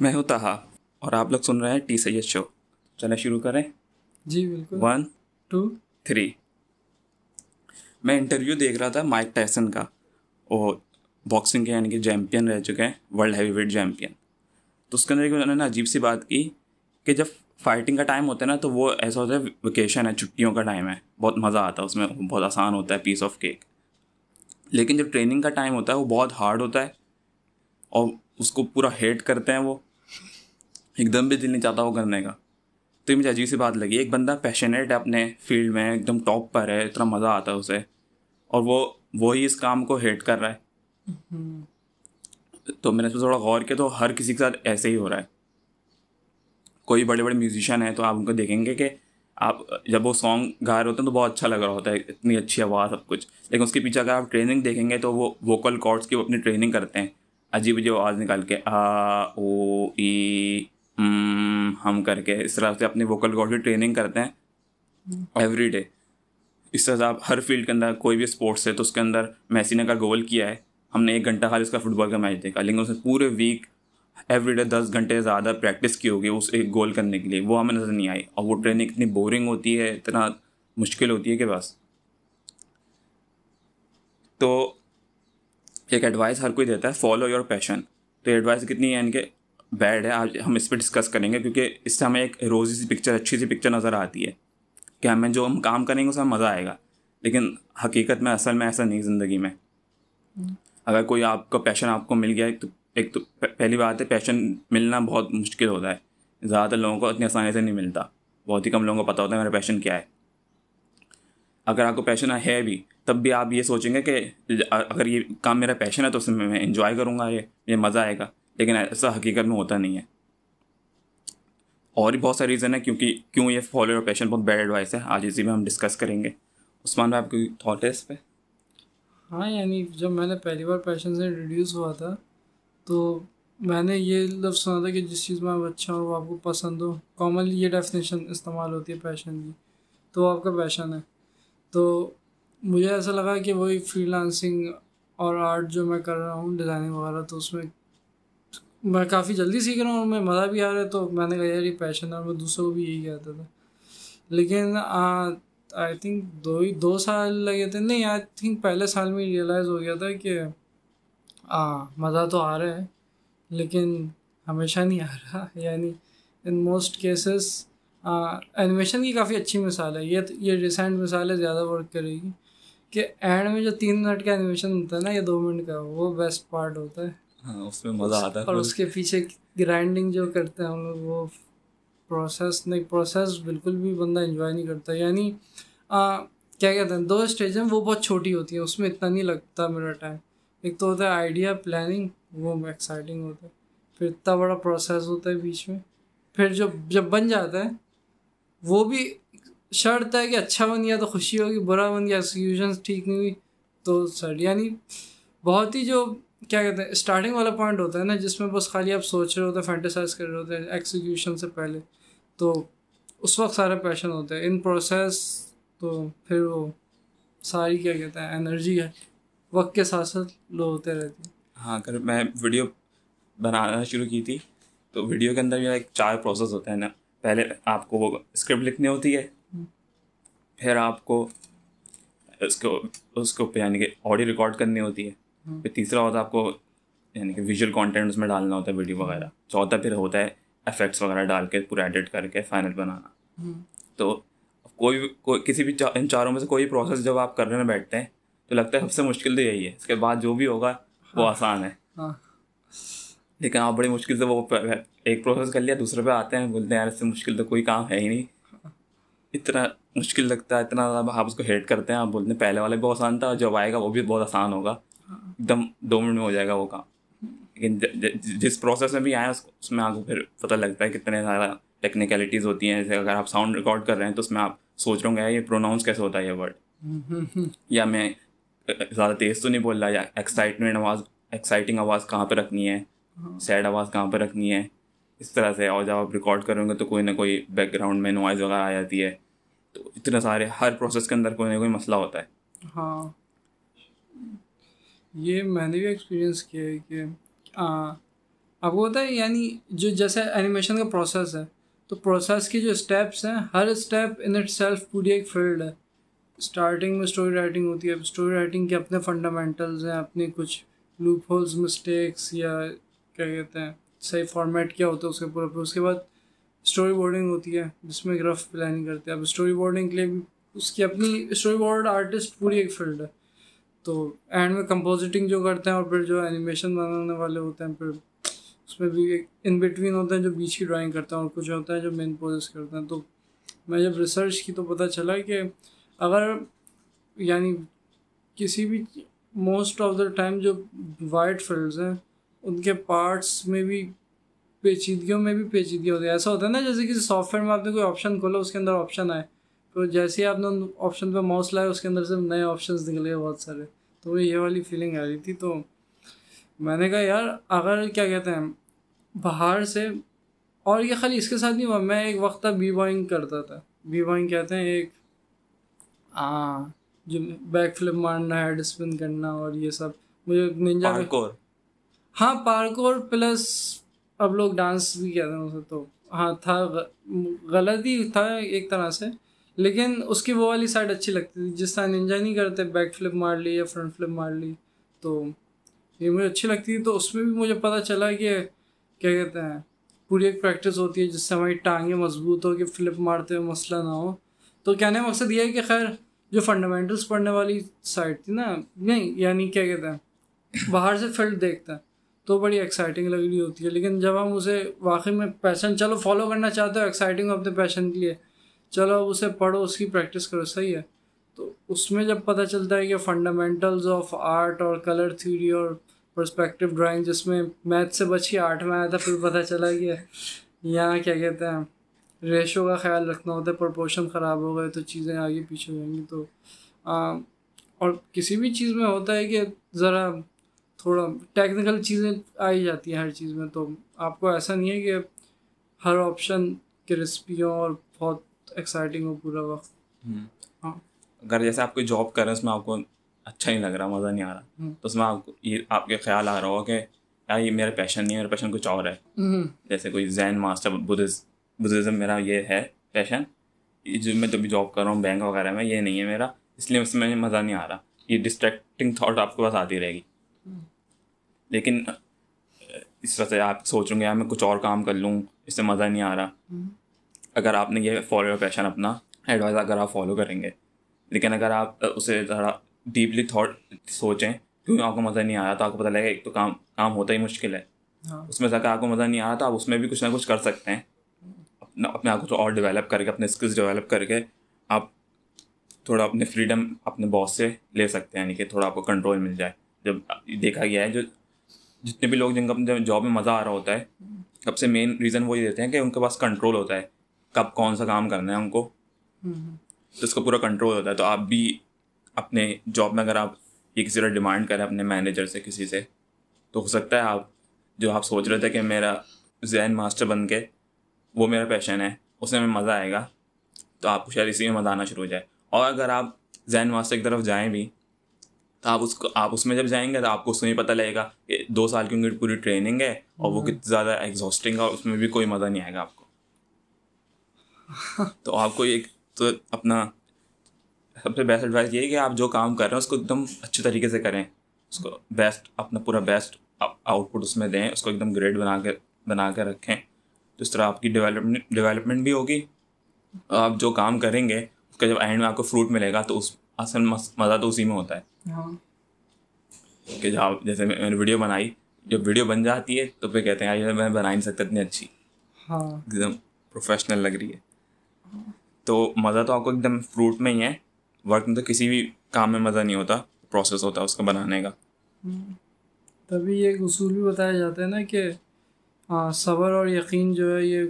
میں ہوں تہا اور آپ لوگ سن رہے ہیں ٹی سید شو۔ چلیں شروع کریں۔ جی بالکل۔ ون ٹو تھری میں انٹرویو دیکھ رہا تھا مائک ٹیسن کا۔ وہ باکسنگ کے یعنی کہ چیمپئن رہ چکے ہیں ورلڈ ہیوی ویٹ چیمپئن۔ تو اس کے اندر انہوں نے عجیب سی بات کی کہ جب فائٹنگ کا ٹائم ہوتا ہے نا تو وہ ایسا ہوتا ہے ویکیشن ہے چھٹیوں کا ٹائم ہے۔ بہت مزہ آتا ہے اس میں بہت آسان ہوتا ہے پیس آف کیک لیکن جب ٹریننگ کا ٹائم ہوتا ہے وہ بہت ہارڈ ہوتا ہے اور اس کو پورا ہیٹ کرتے ہیں وہ، ایک دم بھی دل نہیں چاہتا وہ کرنے کا۔ تو یہ مجھے عجیب سی بات لگی۔ ایک بندہ پیشنیٹ ہے اپنے فیلڈ میں، ایک دم ٹاپ پر ہے، اتنا مزہ آتا ہے اسے۔ اور وہ، وہی اس کام کو ہیٹ کر رہا ہے۔ تو میں نے اس پہ تھوڑا غور کیا تو ہر کسی کے ساتھ ایسے ہی ہو رہا ہے۔ کوئی بڑے بڑے میوزیشین ہیں تو آپ ان کو دیکھیں گے کہ آپ جب وہ سانگ گا رہے ہوتے ہیں تو بہت اچھا لگ رہا ہوتا ہے، اتنی اچھی آواز، سب کچھ۔ لیکن اس کے پیچھے اگر آپ ٹریننگ دیکھیں گے تو وہ ووکل کارڈس کی وہ اپنی ٹریننگ کرتے ہیں۔ عجیب عجیب آواز نکال کے آ، او، ای ہم کر کے اس طرح سے اپنی ووکل کارڈ کی ٹریننگ کرتے ہیں ایوری ڈے اس طرح سے آپ ہر فیلڈ کے اندر کوئی بھی اسپورٹس ہے تو اس کے اندر میسی نے کا گول کیا ہے۔ ہم نے ایک گھنٹہ خالی اس کا فٹ بال کا میچ دیکھا۔ لیکن اس نے پورے ویک ایوری ڈے دس گھنٹے زیادہ پریکٹس کی ہوگی اس ایک گول کرنے کے لیے۔ وہ ہمیں نظر نہیں آئی۔ اور وہ ٹریننگ اتنی بورنگ ہوتی ہے، اتنا مشکل ہوتی ہے کہ بس۔ تو ایک ایڈوائس ہر کوئی دیتا ہے فالو یور پیشن تو یہ ایڈوائس کتنی یعنی کہ بیڈ ہے، آج ہم اس پہ ڈسکس کریں گے، کیونکہ اس سے ہمیں ایک روزی سی پکچر اچھی سی پکچر نظر آتی ہے کہ ہمیں جو ہم کام کریں گے، اس میں مزہ آئے گا۔ لیکن حقیقت میں، اصل میں ایسا نہیں زندگی میں۔ اگر کوئی آپ کا پیشن آپ کو مل گیا ہے تو، ایک تو پہلی بات ہے پیشن ملنا بہت مشکل ہوتا ہے۔ زیادہ تر لوگوں کو اتنی آسانی سے نہیں ملتا۔ بہت ہی کم لوگوں کو پتہ ہوتا ہے، میرا پیشن کیا ہے۔ اگر آپ کو پیشن ہے بھی تب بھی آپ یہ سوچیں گے کہ اگر یہ کام میرا پیشن ہے تو اس میں میں انجوائے کروں گا یہ یہ مزہ آئے گا۔ لیکن ایسا حقیقت میں ہوتا نہیں ہے۔ اور بھی بہت سارے ریزن ہے کیونکہ کیوں یہ فالو اور پیشن بہت بیڈ ایڈوائس ہے۔ آج اسی میں ہم ڈسکس کریں گے۔ عثمان میں آپ کی تھاٹ ہے اس پہ؟ ہاں یعنی جب میں نے پہلی بار پیشن سے انٹروڈیوس ہوا تھا، تو میں نے یہ لفظ سنا تھا کہ جس چیز میں آپ اچھا ہوں، وہ آپ کو پسند ہو۔ کامنلی یہ ڈیفینیشن استعمال ہوتی ہے پیشن کی۔ تو آپ کا پیشن ہے۔ تو مجھے ایسا لگا کہ وہی فری لانسنگ اور آرٹ جو میں کر رہا ہوں ڈیزائننگ وغیرہ، تو اس میں میں کافی جلدی سیکھ رہا ہوں اور میں مزہ بھی آ رہا ہے۔ تو میں نے کہا، یار، یہ پیشن ہے اور میں دوسروں کو بھی یہی کہتا تھا. لیکن آئی تھنک دو ہی، دو سال لگے تھے۔ نہیں آئی تھنک پہلے سال میں ریئلائز ہو گیا تھا کہ ہاں مزہ تو آ رہا ہے، لیکن ہمیشہ نہیں آ رہا۔ یعنی ان موسٹ کیسز اینیمیشن کی کافی اچھی مثال ہے۔ یہ یہ ریسینٹ مثال ہے، زیادہ ورک کرے گی۔ کہ اینڈ میں جو تین منٹ کا اینیمیشن ہوتا ہے نا یا دو منٹ کا وہ بیسٹ پارٹ ہوتا ہے۔ ہاں اس میں مزہ آتا ہے اور اس کے پیچھے گرائنڈنگ جو کرتے ہیں ہم لوگ وہ پروسیس نہیں پروسیس بالکل بھی بندہ انجوائے نہیں کرتا۔ یعنی کیا کہتے ہیں دو اسٹیج ہیں وہ بہت چھوٹی ہوتی ہیں اس میں اتنا نہیں لگتا میرا ٹائم ایک تو ہوتا ہے آئیڈیا پلاننگ وہ ایکسائٹنگ ہوتا ہے۔ پھر اتنا بڑا پروسیس ہوتا ہے بیچ میں۔ پھر جب جب بن جاتا ہے وہ بھی شرط ہے کہ اچھا بن گیا تو خوشی ہوگی، برا بن گیا ایکسیکیوشن ٹھیک نہیں ہوئی تو سر یعنی بہت ہی جو کیا کہتے ہیں اسٹارٹنگ والا پوائنٹ ہوتا ہے نا، جس میں بس خالی آپ سوچ رہے ہوتے ہیں فینٹیسائز کر رہے ہوتے ہیں ایکسیکیوشن سے پہلے، تو اس وقت سارا پیشن ہوتا ہے۔ ان پروسیس تو پھر وہ ساری کیا کہتے ہیں انرجی ہے، وقت کے ساتھ ساتھ لو ہوتے رہتے ہیں۔ ہاں اگر میں ویڈیو بنانا شروع کی تھی، تو ویڈیو کے اندر جو ایک چار پروسیس ہوتا ہے نا۔ پہلے آپ کو وہ اسکرپٹ لکھنی ہوتی ہے پھر آپ کو اس کو اس کو یعنی کہ آڈیو ریکارڈ کرنی ہوتی ہے۔ پھر تیسرا ہوتا ہے آپ کو یعنی کہ ویژول کانٹینٹ اس میں ڈالنا ہوتا ہے ویڈیو وغیرہ۔ چوتھا پھر ہوتا ہے افیکٹس وغیرہ ڈال کے پورا ایڈٹ کر کے فائنل بنانا۔ تو کوئی کوئی کسی بھی ان چاروں میں سے کوئی پروسیس جب آپ کرنے میں بیٹھتے ہیں تو لگتا ہے سب سے مشکل تو یہی ہے۔ اس کے بعد جو بھی ہوگا وہ آسان ہے۔ لیکن آپ بڑی مشکل سے وہ ایک پروسیس کر لیا دوسرے پہ آتے ہیں بولتے ہیں یار اس سے مشکل تو کوئی کام ہے ہی نہیں۔ اتنا مشکل لگتا ہے اتنا زیادہ آپ اس کو ہیٹ کرتے ہیں آپ بولتے ہیں پہلے والے بھی بہت آسان تھا جب آئے گا وہ بھی بہت آسان ہوگا۔ ایک دم دو منٹ میں ہو جائے گا وہ کام۔ لیکن جس پروسیس میں بھی آئے اس میں آپ کو پھر پتہ لگتا ہے کتنے زیادہ ٹیکنیکلٹیز ہوتی ہیں۔ جیسے اگر آپ ساؤنڈ ریکارڈ کر رہے ہیں تو اس میں آپ سوچ رہے ہوں گے یہ پروناؤنس کیسے ہوتا ہے یہ ورڈ یا میں زیادہ تیز تو نہیں بول رہا یا ایکسائٹمنٹ آواز ایکسائٹنگ آواز کہاں پہ رکھنی ہے؟ سیڈ آواز کہاں پہ رکھنی ہے؟ اس طرح سے اور جب آپ ریکارڈ کریں گے تو کوئی نہ کوئی بیک گراؤنڈ میں نوائز وغیرہ آ جاتی ہے۔ تو اتنے سارے، ہر پروسیس کے اندر کوئی نہ کوئی مسئلہ ہوتا ہے۔ ہاں۔ یہ میں نے بھی ایکسپیرئنس کیا ہے کہ آپ کو ہے یعنی جو جیسے اینیمیشن کا پروسیس ہے، تو پروسیس کی جو اسٹیپس ہیں، ہر اسٹیپ ان اٹ سیلف پوری ایک فیلڈ ہے۔ اسٹارٹنگ میں اسٹوری رائٹنگ ہوتی ہے اسٹوری رائٹنگ کے اپنے فنڈامنٹلز ہیں، اپنے کچھ لوپ ہولز مسٹیکس یا کیا کہتے ہیں، صحیح فارمیٹ کیا ہوتا ہے، اس کے پورے پہ اس کے بعد اسٹوری بورڈنگ ہوتی ہے، جس میں رف پلاننگ کرتے ہیں۔ اب اسٹوری بورڈنگ کے لیے بھی اس کی اپنی اسٹوری بورڈ آرٹسٹ پوری ایک فیلڈ ہے۔ تو اینڈ میں کمپوزٹنگ جو کرتے ہیں اور پھر جو اینیمیشن بنانے والے ہوتے ہیں، پھر اس میں بھی ایک ان بٹوین ہوتے ہیں جو بیچ کی ڈرائنگ کرتے ہیں اور کچھ ہوتا ہے جو مین پوزز کرتے ہیں۔ تو میں جب ریسرچ کی تو پتہ چلا کہ اگر یعنی کسی بھی موسٹ آف دا ٹائم جو وائٹ فیلڈز ہیں، ان کے پارٹس میں بھی پیچیدگیوں میں بھی پیچیدگی ہوتی ہے۔ ایسا ہوتا ہے نا جیسے کسی سافٹ ویئر میں آپ نے کوئی آپشن کھولا اس کے اندر آپشن آئے۔ تو جیسے ہی آپ نے آپشن پہ ماؤس لائے اس کے اندر سے نئے آپشنس نکلے بہت سارے۔ تو یہ والی فیلنگ آ رہی تھی۔ تو میں نے کہا یار اگر کیا کہتے ہیں باہر سے اور یہ خالی اس کے ساتھ نہیں ہوا۔ میں ایک وقت بی بوائنگ کرتا تھا۔ بی بوائنگ کہتے ہیں ایک ہاں جو بیک فلپ مارنا ہیڈ اسپن کرنا اور یہ سب۔ مجھے ننجا ہاں پارکور پلس اب لوگ ڈانس بھی کہتے ہیں اسے تو۔ ہاں تھا غلط ہی تھا ایک طرح سے۔ لیکن اس کی وہ والی سائڈ اچھی لگتی تھی۔ جس طرح ننجا نہیں کرتے بیک فلپ مار لی یا فرنٹ فلپ مار لی، تو یہ مجھے اچھی لگتی تھی۔ تو اس میں بھی مجھے پتہ چلا کہ کیا کہتے ہیں، پوری ایک پریکٹس ہوتی ہے جس سے ہماری ٹانگیں مضبوط ہو کہ فلپ مارتے ہوئے مسئلہ نہ ہو۔ تو کہنے کا مقصد یہ ہے کہ خیر، جو فنڈامنٹلس پڑھنے والی سائڈ تھی نا، نہیں یعنی کیا کہتے ہیں، باہر سے فیلڈ دیکھتے ہیں تو بڑی ایکسائٹنگ لگ رہی ہوتی ہے۔ لیکن جب ہم اسے واقعی میں پیشن چلو فالو کرنا چاہتے ہو ایکسائٹنگ اپنے پیشن کے لیے۔ چلو اب اسے پڑھو، اس کی پریکٹس کرو، صحیح ہے۔ تو اس میں جب پتہ چلتا ہے کہ فنڈامنٹلز آف آرٹ اور کلر تھیوری اور پرسپیکٹیو ڈرائنگ جس میں میتھ سے بچی آرٹ میں آیا تھا، پھر پتہ چلا کہ یہاں کیا کہتے ہیں، ریشو کا خیال رکھنا ہوتا ہے پرپورشن خراب ہو گئے تو چیزیں آگے پیچھے ہو جائیں گی۔ تو اور کسی بھی چیز میں ہوتا ہے کہ ذرا تھوڑا ٹیکنیکل چیزیں آئی جاتی ہیں ہر چیز میں تو آپ کو ایسا نہیں ہے کہ ہر آپشن کی ریسپیوں اور بہت ایکسائٹنگ ہو پورا وقت؟ ہاں۔ اگر جیسے آپ کوئی جاب کر رہے ہیں اس میں آپ کو اچھا نہیں لگ رہا مزہ نہیں آ رہا۔ تو اس میں آپ کو یہ آپ کے خیال آ رہا ہو کہ یار یہ میرا پیشن نہیں ہے میرا پیشن کچھ اور ہے۔ جیسے کوئی زین ماسٹر بدھزم میرا یہ ہے پیشن جو میں بھی جاب کر رہا ہوں بینک وغیرہ میں یہ نہیں ہے میرا۔ اس لیے اس میں مزہ نہیں آ رہا۔ یہ ڈسٹریکٹنگ تھاٹ آپ کے پاس آتی رہے گی۔ لیکن اس طرح سے آپ سوچ رہے ہیں یار میں کچھ اور کام کر لوں اس سے مزہ نہیں آ رہا۔ اگر آپ نے یہ فالو پیشن اپنا ایڈوائز اگر آپ فالو کریں گے۔ لیکن اگر آپ اسے ذرا ڈیپلی تھاٹ سوچیں کیونکہ آپ کو مزہ نہیں آ رہا؟ تو آپ کو پتہ لگے ایک تو کام کام ہوتا ہی مشکل ہے۔ ہاں۔ اس میں سے اگر آپ کو مزہ نہیں آ رہا تو آپ اس میں بھی کچھ نہ کچھ کر سکتے ہیں۔ اپنا اپنے آپ کو اور ڈیولپ کر کے اپنے اسکلس ڈیولپ کر کے آپ تھوڑا اپنے فریڈم اپنے باس سے لے سکتے ہیں یعنی کہ تھوڑا آپ کو کنٹرول مل جائے۔ جب دیکھا گیا ہے جو جتنے بھی لوگ جن کا اپنے جاب میں مزہ آ رہا ہوتا ہے سب سے مین ریزن وہ یہ دیتے ہیں کہ ان کے پاس کنٹرول ہوتا ہے کب کون سا کام کرنا ہے ان کو۔ تو اس کا پورا کنٹرول ہوتا ہے۔ تو آپ بھی اپنے جاب میں اگر آپ یہ کسی طرح ڈیمانڈ کریں اپنے مینیجر سے کسی سے تو ہو سکتا ہے آپ جو آپ سوچ رہے تھے کہ میرا ذہن ماسٹر بن کے وہ میرا پیشن ہے اس میں مزہ آئے گا تو آپ کو شاید اسی میں مزہ آنا شروع ہو جائے۔ اور اگر آپ ذہن ماسٹر کی طرف جائیں بھی آپ اس کو آپ اس میں جب جائیں گے تو آپ کو اس میں پتہ لگے گا کہ دو سال کی ان کی پوری ٹریننگ ہے اور وہ کتنی زیادہ ایگزاسٹنگ ہے اور اس میں بھی کوئی مزہ نہیں آئے گا آپ کو۔ تو آپ کو ایک تو اپنا سب سے بیسٹ ایڈوائس یہ ہے کہ آپ جو کام کر رہے ہیں اس کو ایک دم اچھے طریقے سے کریں۔ اس کو بیسٹ اپنا پورا بیسٹ آؤٹ پٹ اس میں دیں اس کو ایک دم گریڈ بنا کے بنا کے رکھیں۔ تو اس طرح آپ کی ڈیولپمنٹ ڈیولپمنٹ بھی ہوگی۔ آپ جو کام کریں گے اس کا جب اینڈ میں آپ کو فروٹ ملے گا تو اس اصل مزہ تو اسی میں ہوتا ہے۔ ہاں۔ کہ آپ جیسے میں نے ویڈیو بنائی جب ویڈیو بن جاتی ہے تو پھر کہتے ہیں یار میں بنا ہی نہیں سکتا اتنی اچھی۔ ہاں۔ ایک دم پروفیشنل لگ رہی ہے۔ تو مزہ تو آپ کو ایک دم فروٹ میں ہی ہے۔ ورک میں تو کسی بھی کام میں مزہ نہیں ہوتا پروسیس ہوتا ہے اس کو بنانے کا۔ تبھی ایک اصول بھی بتایا جاتا ہے نا کہ صبر اور یقین جو ہے یہ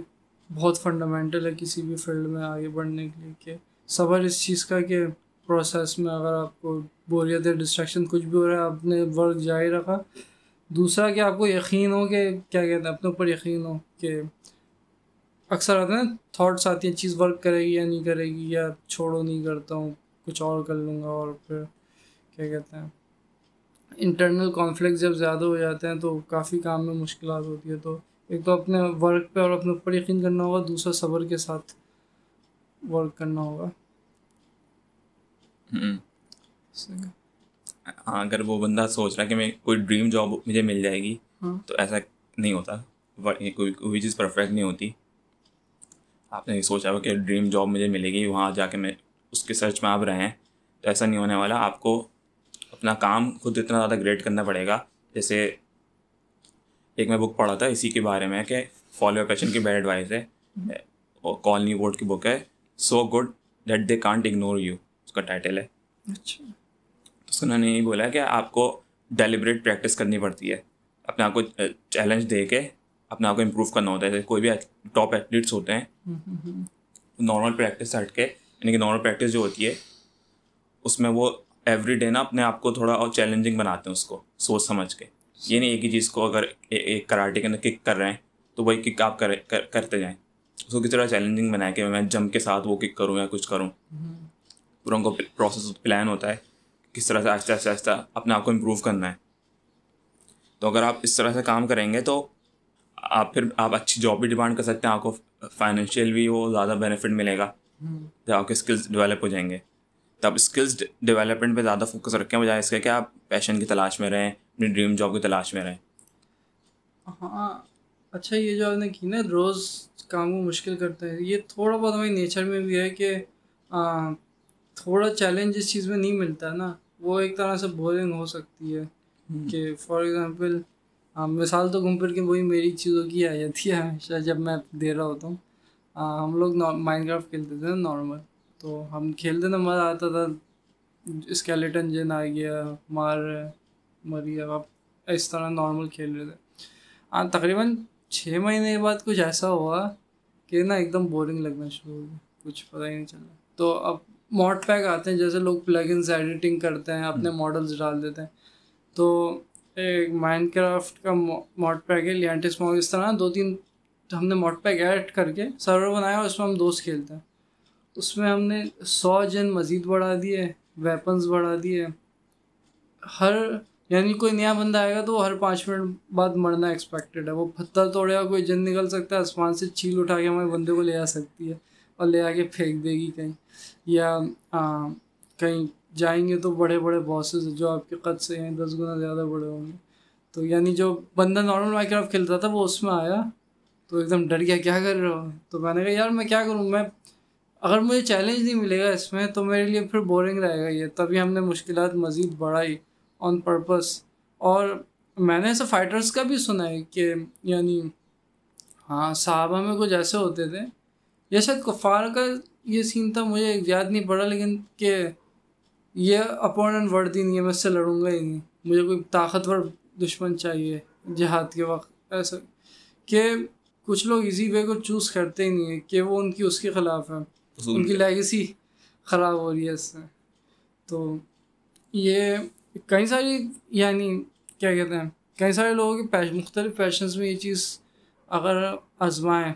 بہت فنڈامنٹل ہے کسی بھی فیلڈ میں آگے بڑھنے کے لیے کہ صبر اس چیز کا کہ پروسیس میں اگر آپ کو بوریت یا ڈسٹریکشن کچھ بھی ہو رہا ہے، آپ نے ورک جاری رکھا۔ دوسرا کہ آپ کو یقین ہو کہ کیا کہتے ہیں، اپنے اوپر یقین ہو کہ اکثر آتے ہیں تھاٹس آتی ہیں، چیز ورک کرے گی یا نہیں کرے گی، یا چھوڑو نہیں، کرتا ہوں، کچھ اور کر لوں گا اور پھر کیا کہتے ہیں انٹرنل کانفلکٹ جب زیادہ ہو جاتے ہیں تو کافی کام میں مشکلات ہوتی ہے تو ایک تو اپنے ورک پہ اور اپنے اوپر یقین کرنا ہوگا، دوسرا صبر کے ساتھ ورک کرنا ہوگا۔ ہاں اگر وہ بندہ سوچ رہا ہے کہ میں کوئی ڈریم جاب مجھے مل جائے گی ہاں۔ تو ایسا نہیں ہوتا۔ کوئی چیز پرفیکٹ نہیں ہوتی۔ آپ نے یہ سوچا ہوا کہ ڈریم جاب مجھے ملے گی وہاں جا کے میں اس کے سرچ میں آپ رہیں تو ایسا نہیں ہونے والا۔ آپ کو اپنا کام خود اتنا زیادہ گریٹ کرنا پڑے گا۔ جیسے ایک میں بک پڑھا تھا اسی کے بارے میں کہ فالو پیشن کی بیڈ ایڈوائز ہے۔ کالنی ووڈ کی بک ہے۔ So good that they can't ignore you اس کا ٹائٹل ہے. اچھا۔ تو انہوں نے یہی بولا کہ آپ کو ڈیلیبریٹ پریکٹس کرنی پڑتی ہے. اپنے آپ کو چیلنج دے کے اپنے آپ کو امپروو کرنا ہوتا ہے. جیسے کوئی بھی ٹاپ ایتھلیٹس ہوتے ہیں نارمل پریکٹس سے ہٹ کے یعنی کہ نارمل پریکٹس جو ہوتی ہے اس میں وہ ایوری ڈے نا اپنے آپ کو تھوڑا اور چیلنجنگ بناتے ہیں اس کو سوچ سمجھ کے. یہ نہیں ایک ہی چیز کو اگر ایک کراٹے کے اندر کک کر رہے ہیں تو وہی کک آپ کرتے جائیں. اس کو کس طرح چیلنجنگ بنائے کہ میں جم کے ساتھ وہ کک کروں یا کچھ کروں. پورا ان کو پروسیس پلان ہوتا ہے کس طرح سے آہستہ آہستہ آہستہ اپنے آپ کو امپروو کرنا ہے۔ تو اگر آپ اس طرح سے کام کریں گے تو آپ پھر آپ اچھی جاب بھی ڈیمانڈ کر سکتے ہیں آپ کو فائنینشیل بھی وہ زیادہ بینیفٹ ملے گا۔ جب آپ کے اسکلس ڈیولپ ہو جائیں گے۔ تو آپ اسکلس ڈیولپمنٹ پہ زیادہ فوکس رکھیں بجائے اس کے کہ آپ پیشن کی تلاش میں رہیں اپنی ڈریم جاب کی تلاش میں رہیں۔ ہاں اچھا یہ جو آپ نے کی نا روز کام کو مشکل کرتے ہیں یہ تھوڑا بہت ہماری نیچر میں بھی ہے کہ تھوڑا چیلنج اس چیز میں نہیں ملتا ہے نا۔ وہ ایک طرح سے بورنگ ہو سکتی ہے کہ فار ایگزامپل مثال تو گھوم پھر کے وہی میری چیزوں کی آ جاتی ہے ہمیشہ جب میں دے رہا ہوتا ہوں۔ ہم لوگ مائنڈ کرافٹ کھیلتے تھے نا نارمل تو ہم کھیلتے نا مزہ آتا تھا۔ اسکیلیٹن جن آ گیا مار مری اب اس طرح نارمل کھیل رہے تھے۔ ہاں تقریباً چھ مہینے کے بعد کچھ ایسا ہوا کہ نا ایک دم بورنگ لگنا شروع ہو گیا۔ کچھ پتہ ہی نہیں چلا۔ تو اب موڈ پیک آتے ہیں جیسے لوگ پلگنس ایڈیٹنگ کرتے ہیں اپنے ماڈلس ڈال دیتے ہیں۔ تو ایک مائنڈ کرافٹ کا موڈ پیک ہے لینٹس ماڈ اس طرح۔ دو تین ہم نے موڈ پیک ایڈ کر کے سرور بنایا اور اس میں ہم دوست کھیلتے ہیں۔ اس میں ہم نے سو جن مزید بڑھا دیے ویپنس بڑھا دیے۔ ہر یعنی کوئی نیا بندہ آئے گا تو وہ ہر پانچ منٹ بعد مرنا ایکسپیکٹیڈ ہے۔ وہ پتھر توڑے گا کوئی جن نکل سکتا ہے آسمان سے چیل اٹھا کے ہمارے بندے کو لے آ سکتی ہے۔ اور لے آ کے پھینک دے گی کہیں۔ یا کہیں جائیں گے تو بڑے بڑے باسز جو آپ کے قد سے ہیں، دس گنا زیادہ بڑے ہوں گے۔ تو یعنی جو بندہ نارمل مائک کرافٹ کھیلتا تھا وہ اس میں آیا۔ تو ایک دم ڈر گیا، کیا کر رہے ہو؟ تو میں نے کہا، یار میں کیا کروں؟ میں، اگر مجھے چیلنج نہیں ملے گا اس میں تو میرے لیے پھر بورنگ رہے گا یہ۔ تبھی ہم نے مشکلات مزید بڑھائی آن پرپز اور میں نے ایسے فائٹرس کا بھی سنا ہے کہ یعنی ہاں صحابہ میں کچھ ایسے ہوتے تھے یہ شاید کفار کا یہ سین تھا مجھے یاد نہیں پڑا لیکن کہ یہ اپوننٹ ورڈی نہیں ہے میں اس سے لڑوں گا ہی نہیں۔ مجھے کوئی طاقتور دشمن چاہیے جہاد کے وقت۔ ایسا کہ کچھ لوگ اسی وے کو چوز کرتے ہی نہیں ہیں کہ وہ ان کی اس کے خلاف ہے ان کی لیگسی خراب ہو رہی ہے اس سے۔ تو یہ کئی ساری یعنی کیا کہتے ہیں کئی سارے لوگوں کے پیش مختلف پیشنس میں یہ چیز اگر آزمائیں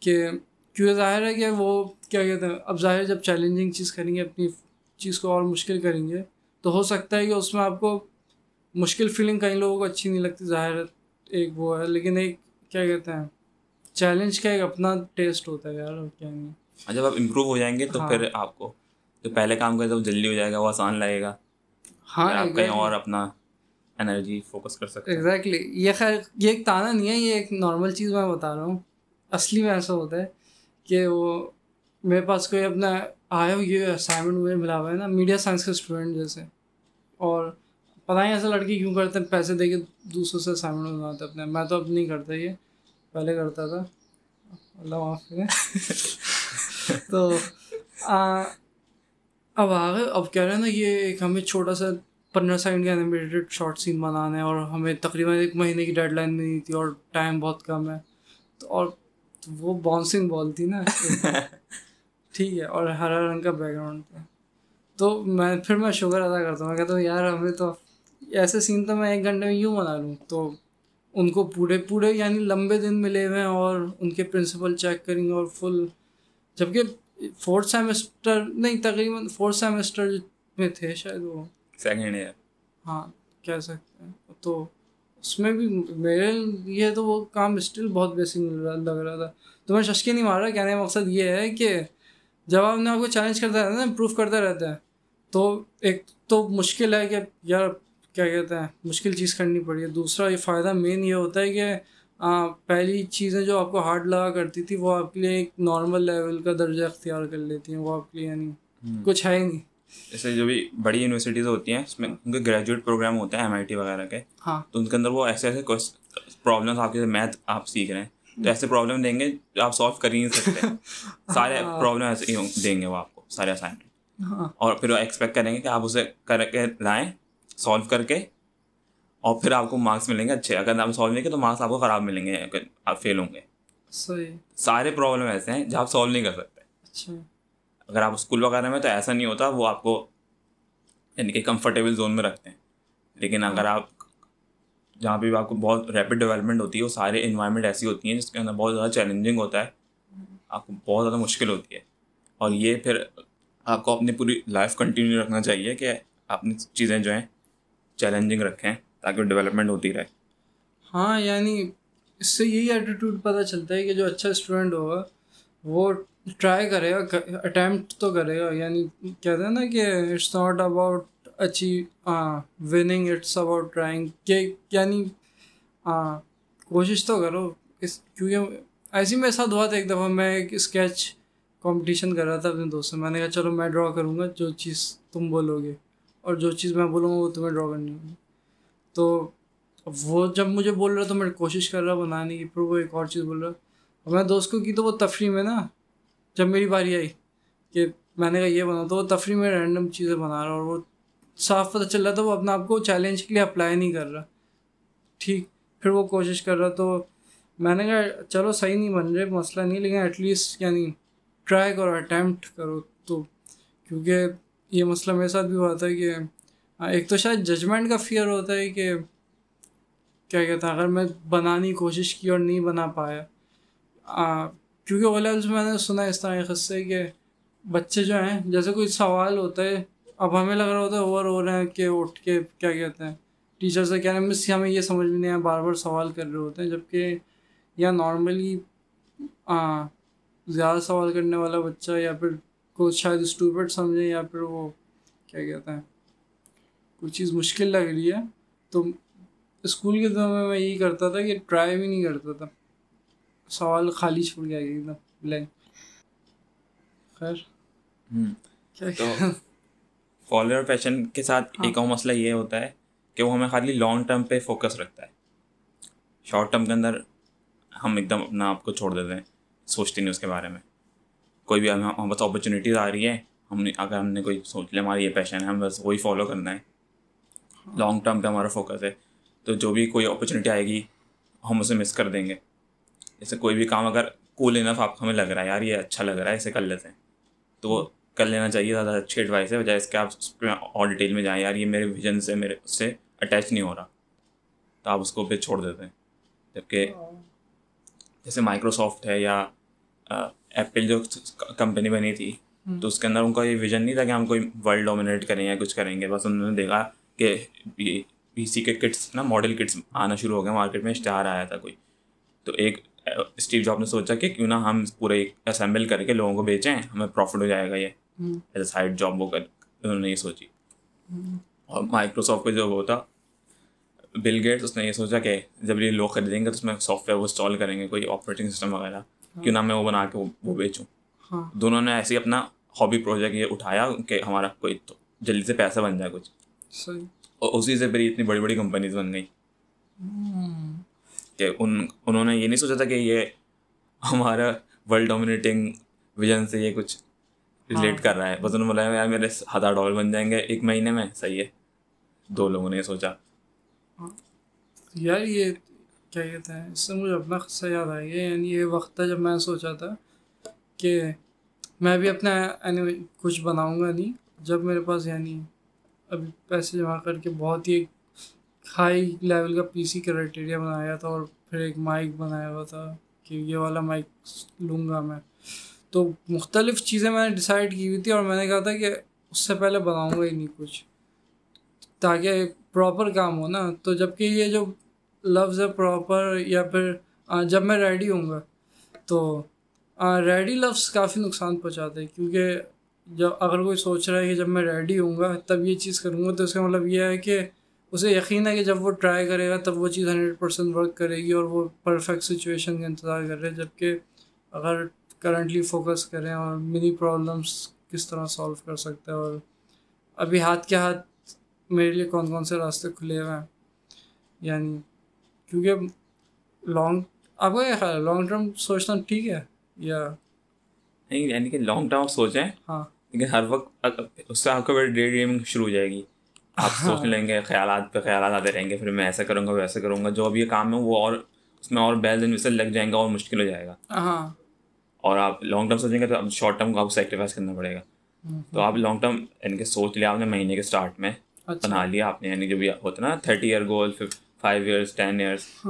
کہ کیوں ظاہر ہے کہ وہ کیا کہتے ہیں اب ظاہر جب چیلنجنگ چیز کریں گے اپنی چیز کو اور مشکل کریں گے تو ہو سکتا ہے کہ اس میں آپ کو مشکل فیلنگ کئی لوگوں کو اچھی نہیں لگتی ظاہر ایک وہ ہے۔ لیکن ایک کیا کہتے ہیں چیلنج کا ایک اپنا ٹیسٹ ہوتا ہے یار اور کیا نہیں۔ ہاں، جب آپ امپروو ہو جائیں گے تو پھر آپ کو جو پہلے کام کرے تو جلدی ہو جائے گا وہ آسان لگے گا۔ ہاں آپ کہیں اور اپنا انرجی فوکس کر سکتے ایگزیکٹلی یہ خیر یہ ایک تانا نہیں ہے یہ ایک نارمل چیز میں بتا رہا ہوں۔ اصلی میں ایسا ہوتا ہے۔ کہ وہ میرے پاس کوئی اپنا آیا یہ اسائنمنٹ مجھے ملا ہوا ہے نا میڈیا سائنس کے اسٹوڈنٹ جیسے۔ اور پتہ نہیں ایسا لڑکی کیوں کرتے ہیں، پیسے دے کے دوسروں سے اسائنمنٹ بنواتے اپنے۔ میں تو اب نہیں کرتا، یہ پہلے کرتا تھا۔ اللہ معاف کرے۔ تو اب آگے اب کہہ رہے ہیں نا، یہ ایک ہمیں چھوٹا سا پندرہ سیکنڈ کے انیمیٹیڈ شارٹ سین بنانا ہے اور ہمیں تقریباً ایک مہینے کی ڈیڈ لائن نہیں تھی اور ٹائم بہت کم ہے۔ تو اور وہ باؤنسنگ بال تھی نا ٹھیک ہے اور ہرا رنگ کا بیک گراؤنڈ تھا۔ تو میں پھر میں شوگر ادا کرتا ہوں۔ میں کہتا ہوں یار ہمیں تو ایسے سین تو میں ایک گھنٹے میں یوں بنا لوں۔ تو ان کو پورے پورے یعنی لمبے دن ملے ہوئے ہیں اور ان کے پرنسپل چیک کریں گے اور فل جبکہ فورتھ سیمسٹر نہیں تقریباً فورتھ سیمسٹر میں تھے شاید وہ۔ سیکنڈ ایئر ہاں کہہ سکتے ہیں۔ تو اس میں بھی میرے لیے تو وہ کام اسٹل بہت بیسک لگ رہا تھا۔ تو میں ششکی نہیں مار رہا کہنے کا مقصد یہ ہے کہ جب آپ نے آپ کو چیلنج کرتا رہتا ہے نا امپروو کرتا رہتا ہے تو ایک تو مشکل ہے کہ یار کیا کہتے ہیں مشکل چیز کرنی پڑی ہے۔ دوسرا یہ فائدہ مین یہ ہوتا ہے کہ پہلی چیزیں جو آپ کو ہارڈ لگا کرتی تھی وہ آپ کے لیے ایک نارمل لیول کا درجہ اختیار کر لیتی ہیں وہ آپ کے لیے یعنی کچھ ہے ہی نہیں۔ جیسے جو بھی بڑی یونیورسٹیز ہوتی ہیں اس میں ان کے گریجویٹ پروگرام ہوتے ہیں ایم آئی ٹی وغیرہ کے۔ ہاں۔ تو ان کے اندر وہ ایسے ایسے پرابلمس آپ کے میتھ آپ سیکھ رہے ہیں۔ تو ایسے پرابلم دیں گے جو آپ سالو کر ہی نہیں سکتے۔ سارے پرابلم ایسے ہی دیں گے وہ آپ کو سارے اسائنمنٹ ہاں۔ اور پھر وہ ایکسپیکٹ کریں گے کہ آپ اسے کر کے لائیں سالو کر کے اور پھر آپ کو مارکس ملیں گے اچھے۔ اگر آپ سالو نہیں کیا تو مارکس آپ کو خراب ملیں گے اگر آپ فیل ہوں گے۔ صحیح۔ سارے پرابلم ایسے ہیں جو آپ سالو نہیں کر سکتے۔ اچھا۔ اگر آپ اسکول وغیرہ میں تو ایسا نہیں ہوتا، وہ آپ کو یعنی کہ کمفرٹیبل زون میں رکھتے ہیں۔ لیکن اگر آپ جہاں پہ بھی آپ کو بہت ریپڈ ڈیولپمنٹ ہوتی ہے، وہ سارے انوائرمنٹ ایسی ہوتی ہیں جس کے اندر بہت زیادہ چیلنجنگ ہوتا ہے۔ آپ کو بہت زیادہ مشکل ہوتی ہے۔ اور یہ پھر آپ کو اپنی پوری لائف کنٹینیو رکھنا چاہیے کہ اپنی چیزیں جو ہیں چیلنجنگ رکھیں تاکہ ڈیولپمنٹ ہوتی رہے۔ ہاں یعنی اس سے یہی ایٹیٹیوڈ پتہ چلتا ہے کہ جو اچھا اسٹوڈنٹ ہوگا، وہ ٹرائی کرے گا اٹیمپٹ تو کرے گا یعنی کہتے ہیں نا کہ اٹس ناٹ اباؤٹ اچیو ہاں وننگ اٹس اباؤٹ ٹرائنگ کہ یعنی ہاں کوشش تو کرو، اس، کیونکہ ایسے ہی میرے ساتھ ہوا تھا ایک دفعہ میں ایک اسکیچ کمپٹیشن کر رہا تھا اپنے دوست سے، میں نے کہا چلو میں ڈرا کروں گا، جو چیز تم بولو گے، اور جو چیز میں بولوں گا وہ تمہیں ڈرا کرنی ہوگی۔ تو وہ جب مجھے بول رہا تو میں کوشش کر رہا بنانے کی، پھر وہ ایک اور چیز بول رہا۔ اور میں دوست کو کی تو وہ تفریح میں نا جب میری باری آئی کہ میں نے کہا یہ بنا تو وہ تفریح میں رینڈم چیزیں بنا رہا اور وہ صاف پتہ چل رہا تھا، وہ اپنے آپ کو چیلنج کے لیے اپلائی نہیں کر رہا۔ ٹھیک، پھر وہ کوشش کر رہا، تو میں نے کہا چلو صحیح نہیں بن رہے، مسئلہ نہیں، لیکن ایٹ لیسٹ یعنی ٹرائی کرو اٹیمپٹ کرو تو۔ کیونکہ یہ مسئلہ میرے ساتھ بھی ہوا تھا کہ ہاں، ایک تو شاید ججمنٹ کا فیئر ہوتا ہے کہ کیا کہتا اگر میں بنانے کی کوشش کی اور نہیں بنا پایا کیونکہ اولا میں میں نے سنا اس طرح قصے کہ بچے جو ہیں، جیسے کوئی سوال ہوتا ہے، اب ہمیں لگ رہا ہوتا ہے اوور ہو رہے ہیں کہ اٹھ کے کیا کہتے ہیں؟ ٹیچر سے کہہ رہے ہیں مس ہمیں یہ سمجھ میں نہیں آیا، بار بار سوال کر رہے ہوتے ہیں جبکہ یا نارملی زیادہ سوال کرنے والا بچہ یا پھر کوئی شاید اسٹوپٹ سمجھے یا پھر وہ کیا کہتے ہیں؟ کوئی چیز مشکل لگ رہی ہے، تو اسکول کے دنوں میں میں یہی کرتا تھا کہ ٹرائی بھی نہیں کرتا تھا۔ سوال خالی چھوڑ گیا ایک دم بلینک خیر۔ تو فالوور پیشن کے ساتھ ایک اور مسئلہ یہ ہوتا ہے کہ وہ ہمیں خالی لانگ ٹرم پہ فوکس رکھتا ہے۔ شارٹ ٹرم کے اندر ہم ایک دم اپنا آپ کو چھوڑ دیتے ہیں سوچتے نہیں اس کے بارے میں۔ کوئی بھی ہم بس اپرچونیٹیز آ رہی ہے ہم نے اگر ہم نے کوئی سوچ لیا ہمارا یہ پیشن ہے ہم بس وہی فالو کرنا ہے۔ لانگ ٹرم پہ ہمارا فوکس ہے۔ تو جو بھی کوئی اپرچونیٹی آئے گی ہم اسے مس کر دیں گے۔ جیسے کوئی بھی کام اگر کول انف آپ کو ہمیں لگ رہا ہے یار یہ اچھا لگ رہا ہے اسے کر لیتے ہیں۔ تو وہ کر لینا چاہیے زیادہ اچھی ایڈوائس ہے بجائے اس کے آپ اس پہ اور ڈیٹیل میں جائیں یار یہ میرے ویژن سے میرے اس سے اٹیچ نہیں ہو رہا۔ تو آپ اس کو پھر چھوڑ دیتے ہیں۔ جبکہ جیسے مائکروسافٹ ہے یا ایپل جو کمپنی بنی تھی تو اس کے اندر ان کا یہ ویژن نہیں تھا کہ ہم کوئی ورلڈ ڈومینیٹ کریں یا کچھ کریں گے۔ بس انہوں نے دیکھا کہ پی سی کے کٹس نا ماڈل کٹس آنا شروع ہو گئے مارکیٹ میں اشتہار آیا تھا کوئی۔ تو ایک اسٹیو جاب نے سوچا کہ کیوں نہ ہم پورے اسمبل کر کے لوگوں کو بیچیں ہمیں پروفٹ ہو جائے گا یہ۔ ایز اے سائڈ جاب وہ کر انہوں نے یہ سوچی۔ اور مائکروسافٹ کا جو وہ تھا بل گیٹس اس نے یہ سوچا کہ جب یہ لوگ خریدیں گے تو اس میں سافٹ ویئر وہ انسٹال کریں گے کوئی آپریٹنگ سسٹم وغیرہ۔ کیوں نہ میں وہ بنا کے وہ بیچوں۔ دونوں نے ایسے ہی اپنا ہابی پروجیکٹ یہ اٹھایا کہ ہمارا کوئی تو جلدی سے پیسہ بن جائے کچھ۔ اور اسی سے پھر اتنی بڑی بڑی کمپنیز بن گئی کہ ان انہوں نے یہ نہیں سوچا تھا کہ یہ ہمارا ورلڈ ڈومینیٹنگ ویژن سے یہ کچھ ریلیٹ کر رہا ہے۔ بس انہوں نے بولا یار میرے ہزار ڈالر بن جائیں گے ایک مہینے میں صحیح ہے۔ دو لوگوں نے یہ سوچا۔ یار یہ کیا کہتے ہیں اس سے مجھے اپنا قصہ یاد آ گیا۔ یعنی یہ وقت تھا جب میں سوچا تھا کہ میں بھی اپنا یعنی کچھ بناؤں گا نہیں۔ جب میرے پاس یعنی ابھی پیسے جمع کر کے بہت ہی ہائی لیول کا پی سی کرائٹیریا بنایا تھا اور پھر ایک مائک بنایا ہوا تھا کہ یہ والا مائک لوں گا میں۔ تو مختلف چیزیں میں نے ڈیسائڈ کی ہوئی تھی اور میں نے کہا تھا کہ اس سے پہلے بناؤں گا ہی نہیں کچھ۔ تاکہ پراپر کام ہو نا۔ تو جبکہ یہ جو لفظ ہے پراپر یا پھر جب میں ریڈی ہوں گا، تو ریڈی لفظ کافی نقصان پہنچاتے ہیں۔ کیونکہ جب اگر کوئی سوچ رہا ہے کہ جب میں ریڈی ہوں گا، تب یہ چیز کروں گا۔ تو اس کا مطلب یہ ہے کہ اسے یقین ہے کہ جب وہ ٹرائی کرے گا تب وہ چیز ہنڈریڈ پرسینٹ ورک کرے گی اور وہ پرفیکٹ سچویشن کا انتظار کر رہے ہیں۔ جبکہ اگر کرنٹلی فوکس کریں اور منی پرابلمس کس طرح سولو کر سکتے ہیں اور ابھی ہاتھ کے ہاتھ میرے لیے کون کون سے راستے کھلے ہوئے ہیں؟ یعنی کیونکہ لانگ آپ کا کیا خیال ہے؟ لانگ ٹرم سوچنا ٹھیک ہے یا نہیں یعنی کہ لانگ ٹرم سوچیں۔ ہاں۔ لیکن ہر وقت اس سے آپ کا ڈے گیمنگ شروع ہو جائے گی۔ آپ۔ سوچنے لیں گے خیالات پہ خیالات آتے رہیں گے پھر میں ایسا کروں گا ویسا کروں گا جو ابھی یہ کام ہے وہ اور اس میں اور بیل دن لگ جائیں گا اور مشکل ہو جائے گا۔ ہاں۔ اور آپ لانگ ٹرم سوچیں گے تو اب شارٹ ٹرم کو آپ کو سیکریفائز کرنا پڑے گا۔ تو آپ لانگ ٹرم یعنی کہ سوچ لیا آپ نے مہینے کے اسٹارٹ میں اچھا۔ بنا لیا آپ نے یعنی جو بھی ہوتا نا thirty year goal five years ten years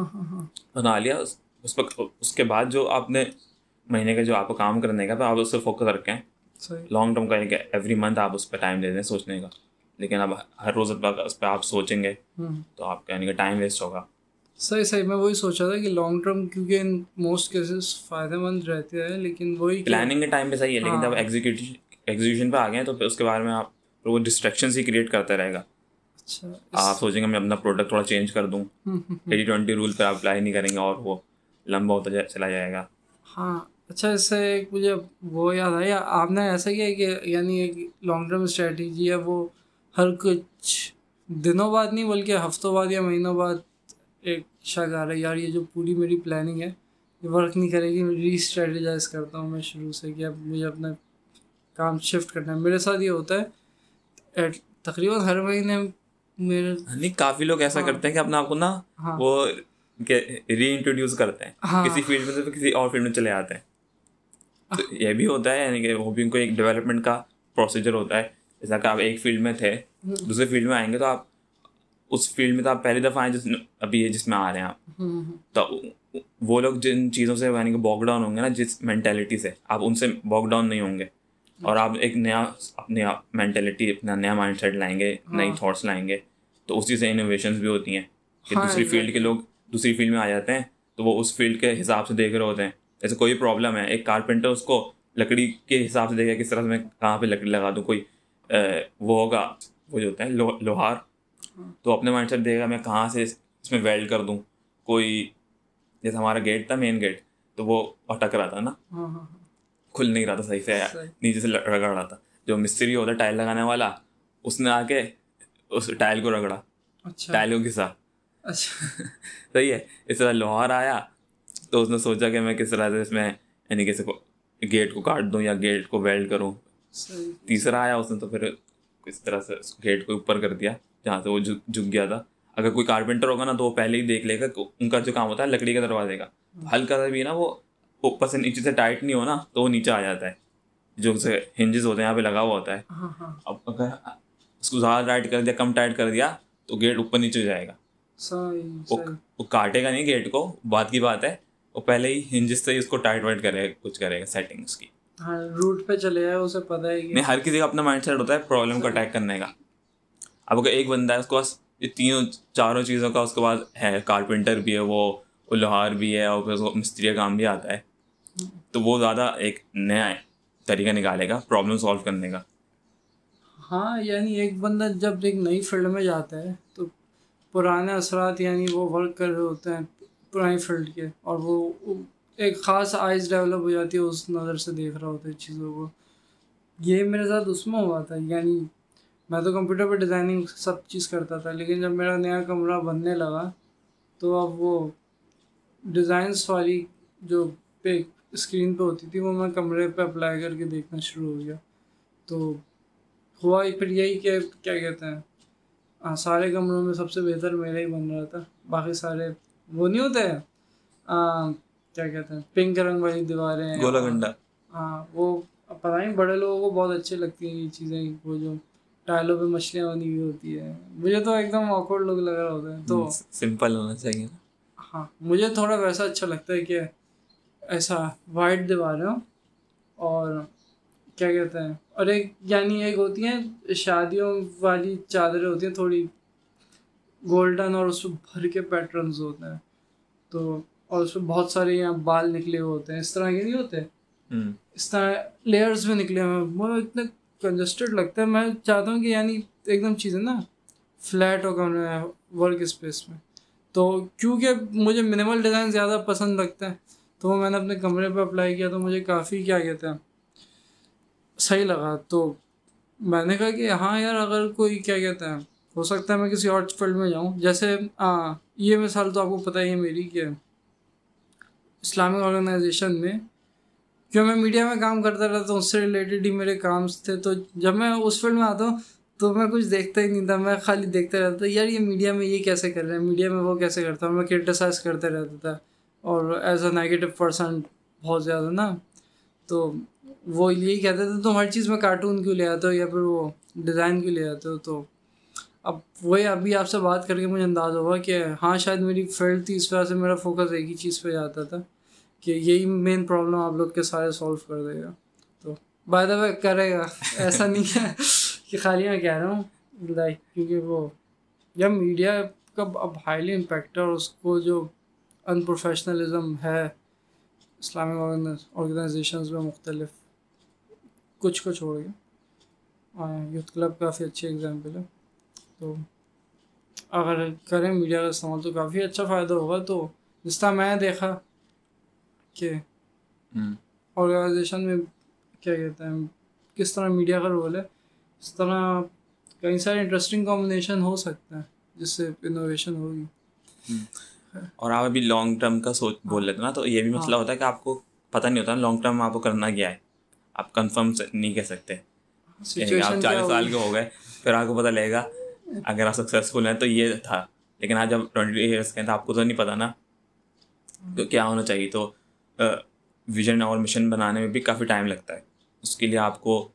بنا لیا اس پر اس کے بعد جو آپ نے مہینے کا جو آپ کو کام کرنے کا تو آپ اس سے فوکس رکھیں۔ لانگ ٹرم کا یعنی کہ ایوری منتھ آپ اس پہ ٹائم دے دیں سوچنے کا۔ لیکن اب ہر روز اس پہ آپ سوچیں گے تو آپ کا یعنی کہ ٹائم ویسٹ ہوگا۔ صحیح صحیح میں وہی سوچا تھا کہ لانگ ٹرم کیونکہ ان موسٹ کیسز فائدہ مند رہتے ہیں لیکن وہی پلاننگ کے ٹائم پہ صحیح ہے لیکن جب ہاں۔ ایگزیکیوشن ایگزیکیوشن پہ آ گئے ہیں تو اس کے بارے میں آپ وہ ڈسٹریکشنس ہی کریٹ کرتا رہے گا۔ اچھا آپ سوچیں گے میں اپنا پروڈکٹ تھوڑا چینج کر دوں۔ ایٹی ٹوینٹی رول پہ اپلائی نہیں کریں گے اور وہ لمبا ہوتا چلا جائے گا۔ ہاں اچھا اس سے ایک مجھے وہ یاد آیا آپ نے ایسا کیا کہ یعنی ایک لانگ ٹرم اسٹریٹجی ہے وہ ہر کچھ دنوں بعد نہیں بلکہ ہفتوں بعد یا مہینوں بعد ایک شک آ رہا ہے یار یہ جو پوری میری پلاننگ ہے یہ ورک نہیں کرے گی میں ری اسٹریٹجائز کرتا ہوں میں شروع سے کہ اب مجھے اپنا کام شفٹ کرنا ہے۔ میرے ساتھ یہ ہوتا ہے ایٹ- تقریباً ہر مہینے میرے نہیں کافی لوگ ایسا ہاں۔ کرتے ہیں کہ اپنا آپ کو نا ہاں۔ وہ ری انٹروڈیوس کرتے ہیں۔ ہاں۔ کسی فیلڈ میں سے کسی اور فیلڈ میں چلے آتے ہیں۔ تو یہ بھی ہوتا ہے یعنی کہ وہ بھی ان کو ایک ڈیولپمنٹ کا پروسیجر ہوتا ہے۔ جیسا کہ آپ ایک فیلڈ میں تھے دوسرے فیلڈ میں آئیں گے تو آپ اس فیلڈ میں تو آپ پہلی دفعہ آئیں جس ابھی یہ جس میں آ رہے ہیں آپ۔ تو وہ لوگ جن چیزوں سے یعنی کہ باک ڈاؤن ہوں گے نا جس مینٹیلٹی سے آپ ان سے باک ڈاؤن نہیں ہوں گے۔ اور آپ ایک نیا اپنی مینٹیلٹی اپنا نیا مائنڈ سیٹ لائیں گے نئی ہاں۔ تھاٹس لائیں گے۔ تو اسی سے انوویشنز بھی ہوتی ہیں۔ کہ ہاں، دوسری فیلڈ کے لوگ دوسری فیلڈ میں آ جاتے ہیں تو وہ اس فیلڈ کے حساب سے دیکھ رہے ہوتے ہیں۔ جیسے کوئی پرابلم ہے ایک کارپینٹر اس کو لکڑی کے حساب سے دیکھے کس طرح سے میں کہاں پہ لکڑی لگا دوں کوئی وہ ہوگا وہ جو ہوتا ہے لو لوہار۔ ہاں۔ تو اپنے مائنڈ سیٹ دیکھے گا میں کہاں سے اس میں ویلڈ کر دوں؟ کوئی جیسے ہمارا گیٹ تھا مین گیٹ تو وہ اٹک رہا تھا نا؟ ہاں ہاں کھل نہیں رہا تھا صحیح سے۔ نیچے سے رگڑ رہا تھا۔ جو مستری ہوتا ہے ٹائل لگانے والا اس نے آ کے اس ٹائل کو رگڑا۔ اچھا۔ ٹائل کو گھسا۔ اچھا۔ صحیح ہے۔ اس طرح لوہار آیا۔ تو اس نے سوچا کہ میں کس طرح سے اس میں یعنی کسی کو گیٹ کو کاٹ دوں یا گیٹ کو ویلڈ کروں۔ تیسرا آیا اس نے تو پھر کس طرح سے گیٹ کو اوپر کر دیا جہاں سے وہ جھک گیا تھا۔ اگر کوئی کارپینٹر ہوگا نا تو وہ پہلے ہی دیکھ لے گا ان کا جو کام ہوتا ہے لکڑی کے دروازے کا۔ ہلکا سا بھی نا وہ اوپر سے نیچے سے ٹائٹ نہیں ہو نا تو وہ نیچے آ جاتا ہے۔ جو اسے ہنجز ہوتے ہیں یہاں پہ لگا ہوا ہوتا ہے۔ ہاں ہاں۔ اب اگر اس کو زیادہ ٹائٹ کر دیا کم ٹائٹ کر دیا تو گیٹ اوپر نیچے ہو جائے گا۔ وہ کاٹے گا نہیں گیٹ کو بات کی بات ہے۔ وہ پہلے ہی ہنجز سے ہی اس کو ٹائٹ وائٹ کرے گا کچھ کرے گا سیٹنگ اس کی۔ ہاں روٹ پہ چلے جائے اسے پتہ ہے نہیں ہر کسی کا اپنا مائنڈ سیٹ ہوتا ہے پرابلم کو اٹیک کرنے کا۔ اب اگر ایک بندہ ہے اس کے پاس یہ تینوں چاروں چیزوں کا اس کے پاس ہے کارپینٹر بھی ہے وہ لوہار بھی ہے اور پھر اس کو مستری کا کام بھی آتا ہے۔ تو وہ زیادہ ایک نیا طریقہ نکالے گا پرابلم سالو کرنے کا۔ ہاں یعنی ایک بندہ جب ایک نئی فیلڈ میں جاتا ہے تو پرانے اثرات یعنی وہ ورک کر رہے ہوتے ہیں پرانی فیلڈ کے اور وہ ایک خاص آئز ڈیولپ ہو جاتی ہے، اس نظر سے دیکھ رہا ہوتا ہے چیزوں کو۔ یہ میرے ساتھ اس میں ہوا تھا یعنی میں تو کمپیوٹر پہ ڈیزائننگ سب چیز کرتا تھا، لیکن جب میرا نیا کمرہ بننے لگا تو اب وہ ڈیزائنس والی جو پہ اسکرین پہ ہوتی تھی، وہ میں کمرے پہ اپلائی کر کے دیکھنا شروع ہو گیا۔ تو ہوا پھر یہی کہ کیا کہتے ہیں سارے کمروں میں سب سے بہتر میرا ہی بن رہا تھا، باقی سارے وہ نہیں ہوتے۔ ہیں کیا کہتے ہیں پنک رنگ والی دیواریں ہیں گولا گنڈا ہاں وہ پتہ نہیں بڑے لوگوں کو بہت اچھے لگتی ہیں یہ چیزیں وہ جو ٹائلوں پہ مچھلیاں بنی ہوئی ہوتی ہے مجھے تو ایک دم آکورڈ لوگ لگ رہا ہوتا ہے تو سمپل ہونا چاہیے ہاں مجھے تھوڑا ویسا اچھا لگتا ہے کہ ایسا وائٹ دیواریں اور کیا کہتے ہیں اور ایک یعنی ایک ہوتی ہیں شادیوں والی چادریں ہوتی ہیں تھوڑی گولڈن اور اس پہ بھر کے پیٹرنز ہوتے ہیں۔ تو اور اس پہ بہت سارے یہاں بال نکلے ہوئے ہوتے ہیں اس طرح کے نہیں ہوتے۔ اس طرح لیئرس میں نکلے ہوئے مجھے اتنے کنجسٹڈ لگتا ہے۔ میں چاہتا ہوں کہ یعنی ایک دم چیزیں نا فلیٹ ہو کر ورک اسپیس میں۔ تو کیونکہ مجھے منیمل ڈیزائن زیادہ پسند لگتا ہے تو وہ میں نے اپنے کمرے پہ اپلائی کیا تو مجھے کافی کیا کہتے ہیں صحیح لگا۔ تو میں نے کہا کہ ہاں یار اگر کوئی کیا کہتے ہیں ہو سکتا ہے میں کسی اور فیلڈ میں جاؤں۔ جیسے ہاں یہ مثال تو آپ کو پتہ ہی ہے میری کہ اسلامک آرگنائزیشن میں جو میں میڈیا میں کام کرتا رہتا ہوں، اس سے ریلیٹڈ ہی میرے کام تھے۔ تو جب میں اس فیلڈ میں آتا ہوں، تو میں کچھ دیکھتا ہی نہیں تھا۔ میں خالی دیکھتا رہتا تھا، یار یہ میڈیا میں یہ کیسے کر رہے ہیں میڈیا میں وہ کیسے کرتا ہوں؟ میں کرٹیسائز کرتے رہتا تھا۔ اور ایز اے نگیٹو پرسن بہت زیادہ نا۔ تو وہ یہی کہتے تھے تم ہر چیز میں کارٹون کیوں لے آتے ہو یا پھر وہ ڈیزائن کیوں لے آتے ہو؟ تو اب وہی ابھی آپ سے بات کر کے مجھے انداز ہوگا کہ ہاں شاید میری فیلڈ تھی، اس وجہ سے میرا فوکس ایک ہی چیز پہ جاتا تھا۔ کہ یہی مین پرابلم آپ لوگ کے سارے سولو کر دے گا۔ تو بائی دا وے کرے گا۔ ایسا نہیں ہے کہ خالی میں کہہ رہا ہوں۔ لائک کیونکہ وہ جب میڈیا کا اب ہائیلی امپیکٹ ہے اور اس کو جو ان پروفیشنلزم ہے اسلامک آرگنائزیشنز میں مختلف کچھ کو چھوڑ گیا۔ یوتھ کلب کافی اچھی ایگزامپل ہے۔ تو اگر کریں میڈیا کا استعمال تو کافی اچھا فائدہ ہوگا۔ تو جس طرح میں نے دیکھا کہ آرگنائزیشن میں کیا کہتے ہیں کس طرح میڈیا کا رول ہے اس طرح کئی سارے انٹرسٹنگ کمبینیشن ہو سکتے ہیں جس سے انوویشن ہوگی۔ اور آپ ابھی لانگ ٹرم کا سوچ بول لیتے نا تو یہ بھی مسئلہ ہوتا ہے کہ آپ کو پتہ نہیں ہوتا لانگ ٹرم آپ کو کرنا کیا ہے۔ آپ کنفرم نہیں کہہ سکتے۔ یعنی آپ چالیس سال کے ہو گئے پھر آپ کو پتہ لگے گا اگر آپ سکسیزفل ہیں تو یہ تھا۔ لیکن آج جب ٹوئنٹی ایئرس کے ہیں تو آپ کو تو نہیں پتا نا تو کیا ہونا چاہیے۔ تو ویژن اور مشن بنانے میں بھی کافی ٹائم لگتا ہے۔ اس کے لیے آپ کو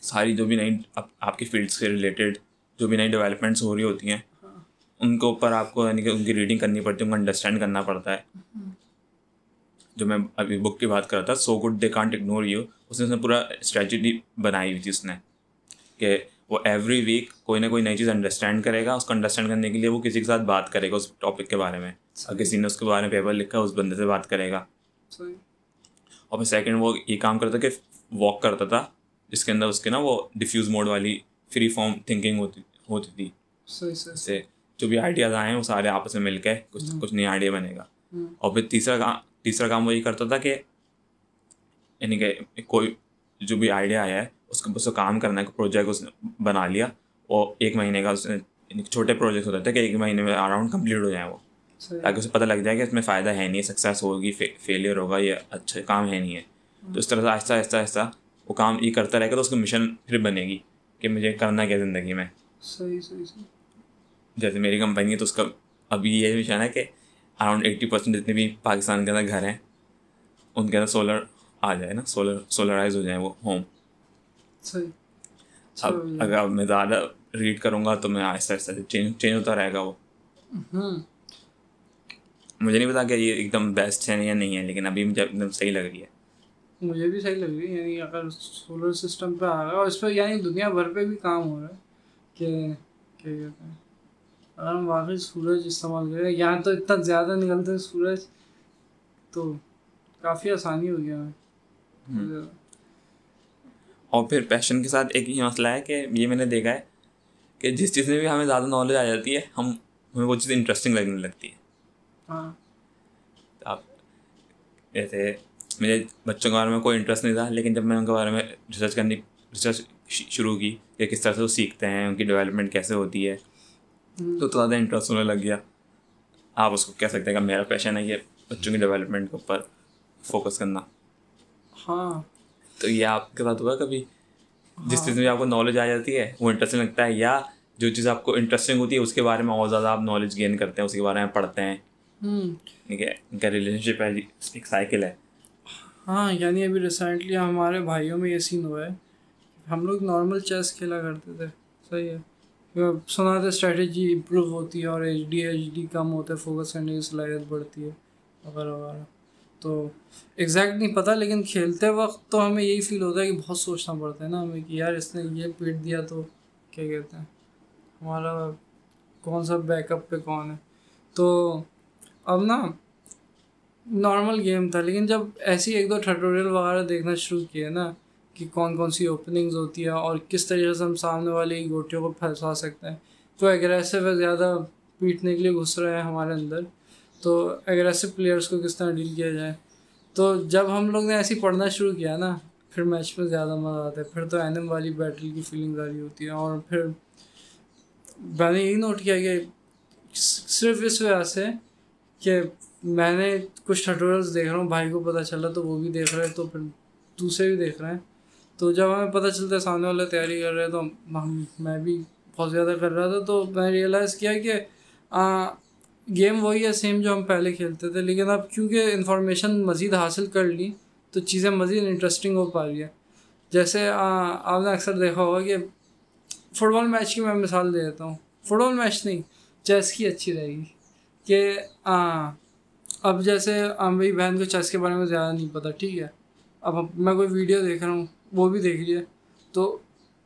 ساری جو بھی نئی آپ کی فیلڈ سے ریلیٹڈ جو بھی نئی ڈیولپمنٹس ہو رہی ہوتی ہیں، ان کے اوپر آپ کو یعنی کہ ان کی ریڈنگ کرنی پڑتی ہے، ان کو انڈرسٹینڈ کرنا پڑتا ہے۔ جو میں ابھی بک کی بات کر رہا تھا so good they can't ignore you اس نے پورا اسٹریٹجی بنائی ہوئی تھی اس نے کہ وہ ایوری ویک کوئی نہ کوئی نئی چیز انڈرسٹینڈ کرے گا اس کو انڈرسٹینڈ کرنے کے لیے وہ کسی کے ساتھ بات کرے گا اس ٹاپک کے بارے میں۔ اور کسی نے اس کے بارے میں پیپر لکھا اس بندے سے بات کرے گا۔ اور پھر سیکنڈ وہ یہ کام کرتا کہ واک کرتا تھا جس کے اندر اس کے نا وہ ڈیفیوز موڈ والی فری فارم تھنکنگ ہوتی ہوتی تھی۔ سے جو بھی آئیڈیاز آئے ہیں وہ سارے آپس میں مل کے کچھ کچھ نیا آئیڈیا بنے گا۔ اور پھر تیسرا کام تیسرا کام وہ یہ کرتا تھا کہ یعنی کہ کوئی جو بھی آئیڈیا آیا ہے اس کو اس کو کام کرنا ہے پروجیکٹ اس نے بنا لیا اور ایک مہینے کا اس نے یعنی چھوٹے پروجیکٹ ہوتے تھے کہ ایک مہینے میں اراؤنڈ کمپلیٹ ہو جائیں وہ۔ تاکہ اسے پتہ لگ جائے کہ اس میں فائدہ ہے نہیں سکسیز ہوگی فیلئر ہوگا یہ اچھا کام ہے نہیں ہے۔ تو اس طرح سے آہستہ آہستہ آہستہ وہ کام یہ کرتا رہے گا تو اس کو مشن پھر بنے گی کہ مجھے کرنا کیا زندگی میں۔ صحیح صحیح صحیح۔ جیسے میری کمپنی ہے تو اس کا ابھی یہ مشن ہے کہ اراؤنڈ ایٹی پرسینٹ جتنے بھی پاکستان کے اندر گھر ہیں ان کے اندر سولر آ جائے نا سولر سولرائز ہو جائیں وہ ہوم اب اگر میں زیادہ ریڈ کروں گا تو میں آہستہ آہستہ چینج چینج ہوتا رہے گا وہ۔ مجھے نہیں پتا کہ یہ ایک دم بیسٹ ہے یا نہیں ہے لیکن ابھی مجھے ایک دم صحیح لگ رہی ہے۔ مجھے بھی صحیح لگ رہی ہے یعنی اگر سولر سسٹم پہ آ گیا اور اس پہ یعنی دنیا بھر پہ بھی کام ہو رہا ہے کہ کیا کہتے ہیں اگر ہم واقعی سورج استعمال کریں یہاں تو اتنا زیادہ نکلتے ہیں سورج تو کافی آسانی ہو گیا۔ ہمیں اور پھر پیشن کے ساتھ ایک یہ مسئلہ ہے کہ یہ میں نے دیکھا ہے کہ جس چیز میں بھی ہمیں زیادہ نالج آ جاتی ہے ہم ہمیں وہ چیز انٹرسٹنگ لگنے لگتی ہے۔ ہاں۔ آپ جیسے مجھے بچوں کے بارے میں کوئی انٹرسٹ نہیں تھا لیکن جب میں ان کے بارے میں ریسرچ کرنی ریسرچ شروع کی کہ کس طرح سے وہ سیکھتے ہیں ان کی ڈیولپمنٹ کیسے ہوتی ہے تو زیادہ انٹرسٹ ہونے لگ گیا۔ آپ اس کو کہہ سکتے ہیں کہ میرا پیشن ہے یہ بچوں کی ڈیولپمنٹ کے اوپر فوکس کرنا۔ ہاں۔ تو یہ آپ کے ساتھ ہوا کبھی؟ جس چیز میں آپ کو نالج آ جاتی ہے وہ انٹرسٹنگ لگتا ہے یا جو چیز آپ کو انٹرسٹنگ ہوتی ہے اس کے بارے میں اور زیادہ آپ نالج گین کرتے ہیں اس کے بارے میں پڑھتے ہیں۔ ٹھیک ہے ان کا ریلیشن شپ ہے ایک سائیکل ہے۔ ہاں یعنی ابھی ریسنٹلی ہمارے بھائیوں میں یہ سین ہوا ہے۔ ہم لوگ نارمل چیس کھیلا کرتے تھے صحیح ہے۔ سنا تھا اسٹریٹجی امپروو ہوتی ہے اور ایچ ڈی ایچ ڈی کم ہوتا ہے فوکس کرنے کی صلاحیت بڑھتی ہے وغیرہ وغیرہ۔ تو ایگزیکٹ نہیں پتہ لیکن کھیلتے وقت تو ہمیں یہی فیل ہوتا ہے کہ بہت سوچنا پڑتا ہے نا ہمیں کہ یار اس نے یہ پیٹ دیا تو کیا کہتے ہیں؟ ہمارا کون سا بیک اپ پہ کون ہے؟ تو اب نا نارمل گیم تھا، لیکن جب ایسی ایک دو ٹھٹوریل وغیرہ دیکھنا شروع کیا نا کہ کون کون سی اوپننگز ہوتی ہیں اور کس طریقے سے ہم سامنے والے گوٹیوں کو پھنسا سکتے ہیں، تو اگریسو ہے، زیادہ پیٹنے کے لیے گھس رہے ہیں ہمارے اندر۔ تو اگریسو پلیئرس کو کس طرح ڈیل کیا جائے؟ تو جب ہم لوگ نے ایسی پڑھنا شروع کیا نا، پھر میچ میں زیادہ مزہ آتا ہے۔ پھر تو این ایم والی بیٹل کی فیلنگ آ رہی ہوتی ہے اور پھر میں نے یہی نوٹ کیا کہ صرف اس وجہ سے کہ میں نے کچھ ٹھٹورلس دیکھ رہا ہوں، بھائی کو پتہ چلا تو وہ بھی دیکھ رہے تو پھر دوسرے بھی دیکھ رہے ہیں۔ تو جب ہمیں پتہ چلتا ہے سامنے والا تیاری کر رہے تو میں بھی بہت زیادہ کر رہا تھا، تو میں ریئلائز کیا کہ گیم وہی ہے سیم جو ہم پہلے کھیلتے تھے، لیکن اب کیونکہ انفارمیشن مزید حاصل کر لی، تو چیزیں مزید انٹرسٹنگ ہو پا رہی ہے جیسے آپ نے اکثر دیکھا ہوگا کہ فٹ بال میچ کی میں مثال دے دیتا ہوں۔ فٹ بال میچ نہیں، چیس کی اچھی رہے گی۔ کہ اب جیسے میری بہن کو چیس کے بارے میں زیادہ نہیں پتہ ٹھیک ہے۔ اب میں کوئی ویڈیو دیکھ رہا ہوں، وہ بھی دیکھ لیے تو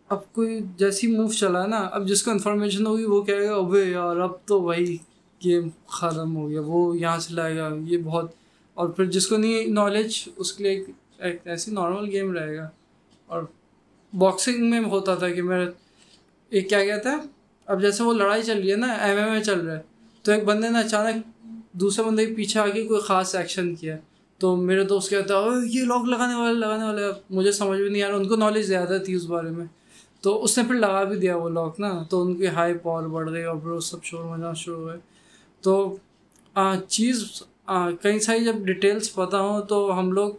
اب کوئی جیسی موو چلا ہے نا، اب جس کو انفارمیشن ہوگی وہ کہے گا ابے یار، اب تو وہی گیم ختم ہو گیا، وہ یہاں سے لائے گا، یہ بہت۔ اور پھر جس کو نہیں نالج اس کے لیے ایک ایسی نارمل گیم رہے گا۔ اور باکسنگ میں ہوتا تھا کہ میرا ایک کیا کہتا ہے اب جیسے وہ لڑائی چل رہی ہے نا ایم ایم اے چل رہا ہے، تو ایک بندے نے اچانک دوسرے بندے کے پیچھے آ کے کوئی خاص ایکشن کیا۔ تو میرے دوست کہتا ہے یہ لاک لگانے والے لگانے والے۔ مجھے سمجھ بھی نہیں آ رہا، ان کو نالج زیادہ تھی اس بارے میں۔ تو اس نے پھر لگا بھی دیا وہ لاک نا، تو ان کی ہائی پاور بڑھ گئی اور پھر وہ سب شور مجانا شروع ہوئے۔ تو چیز کئی ساری جب ڈیٹیلس پتہ ہوں تو ہم لوگ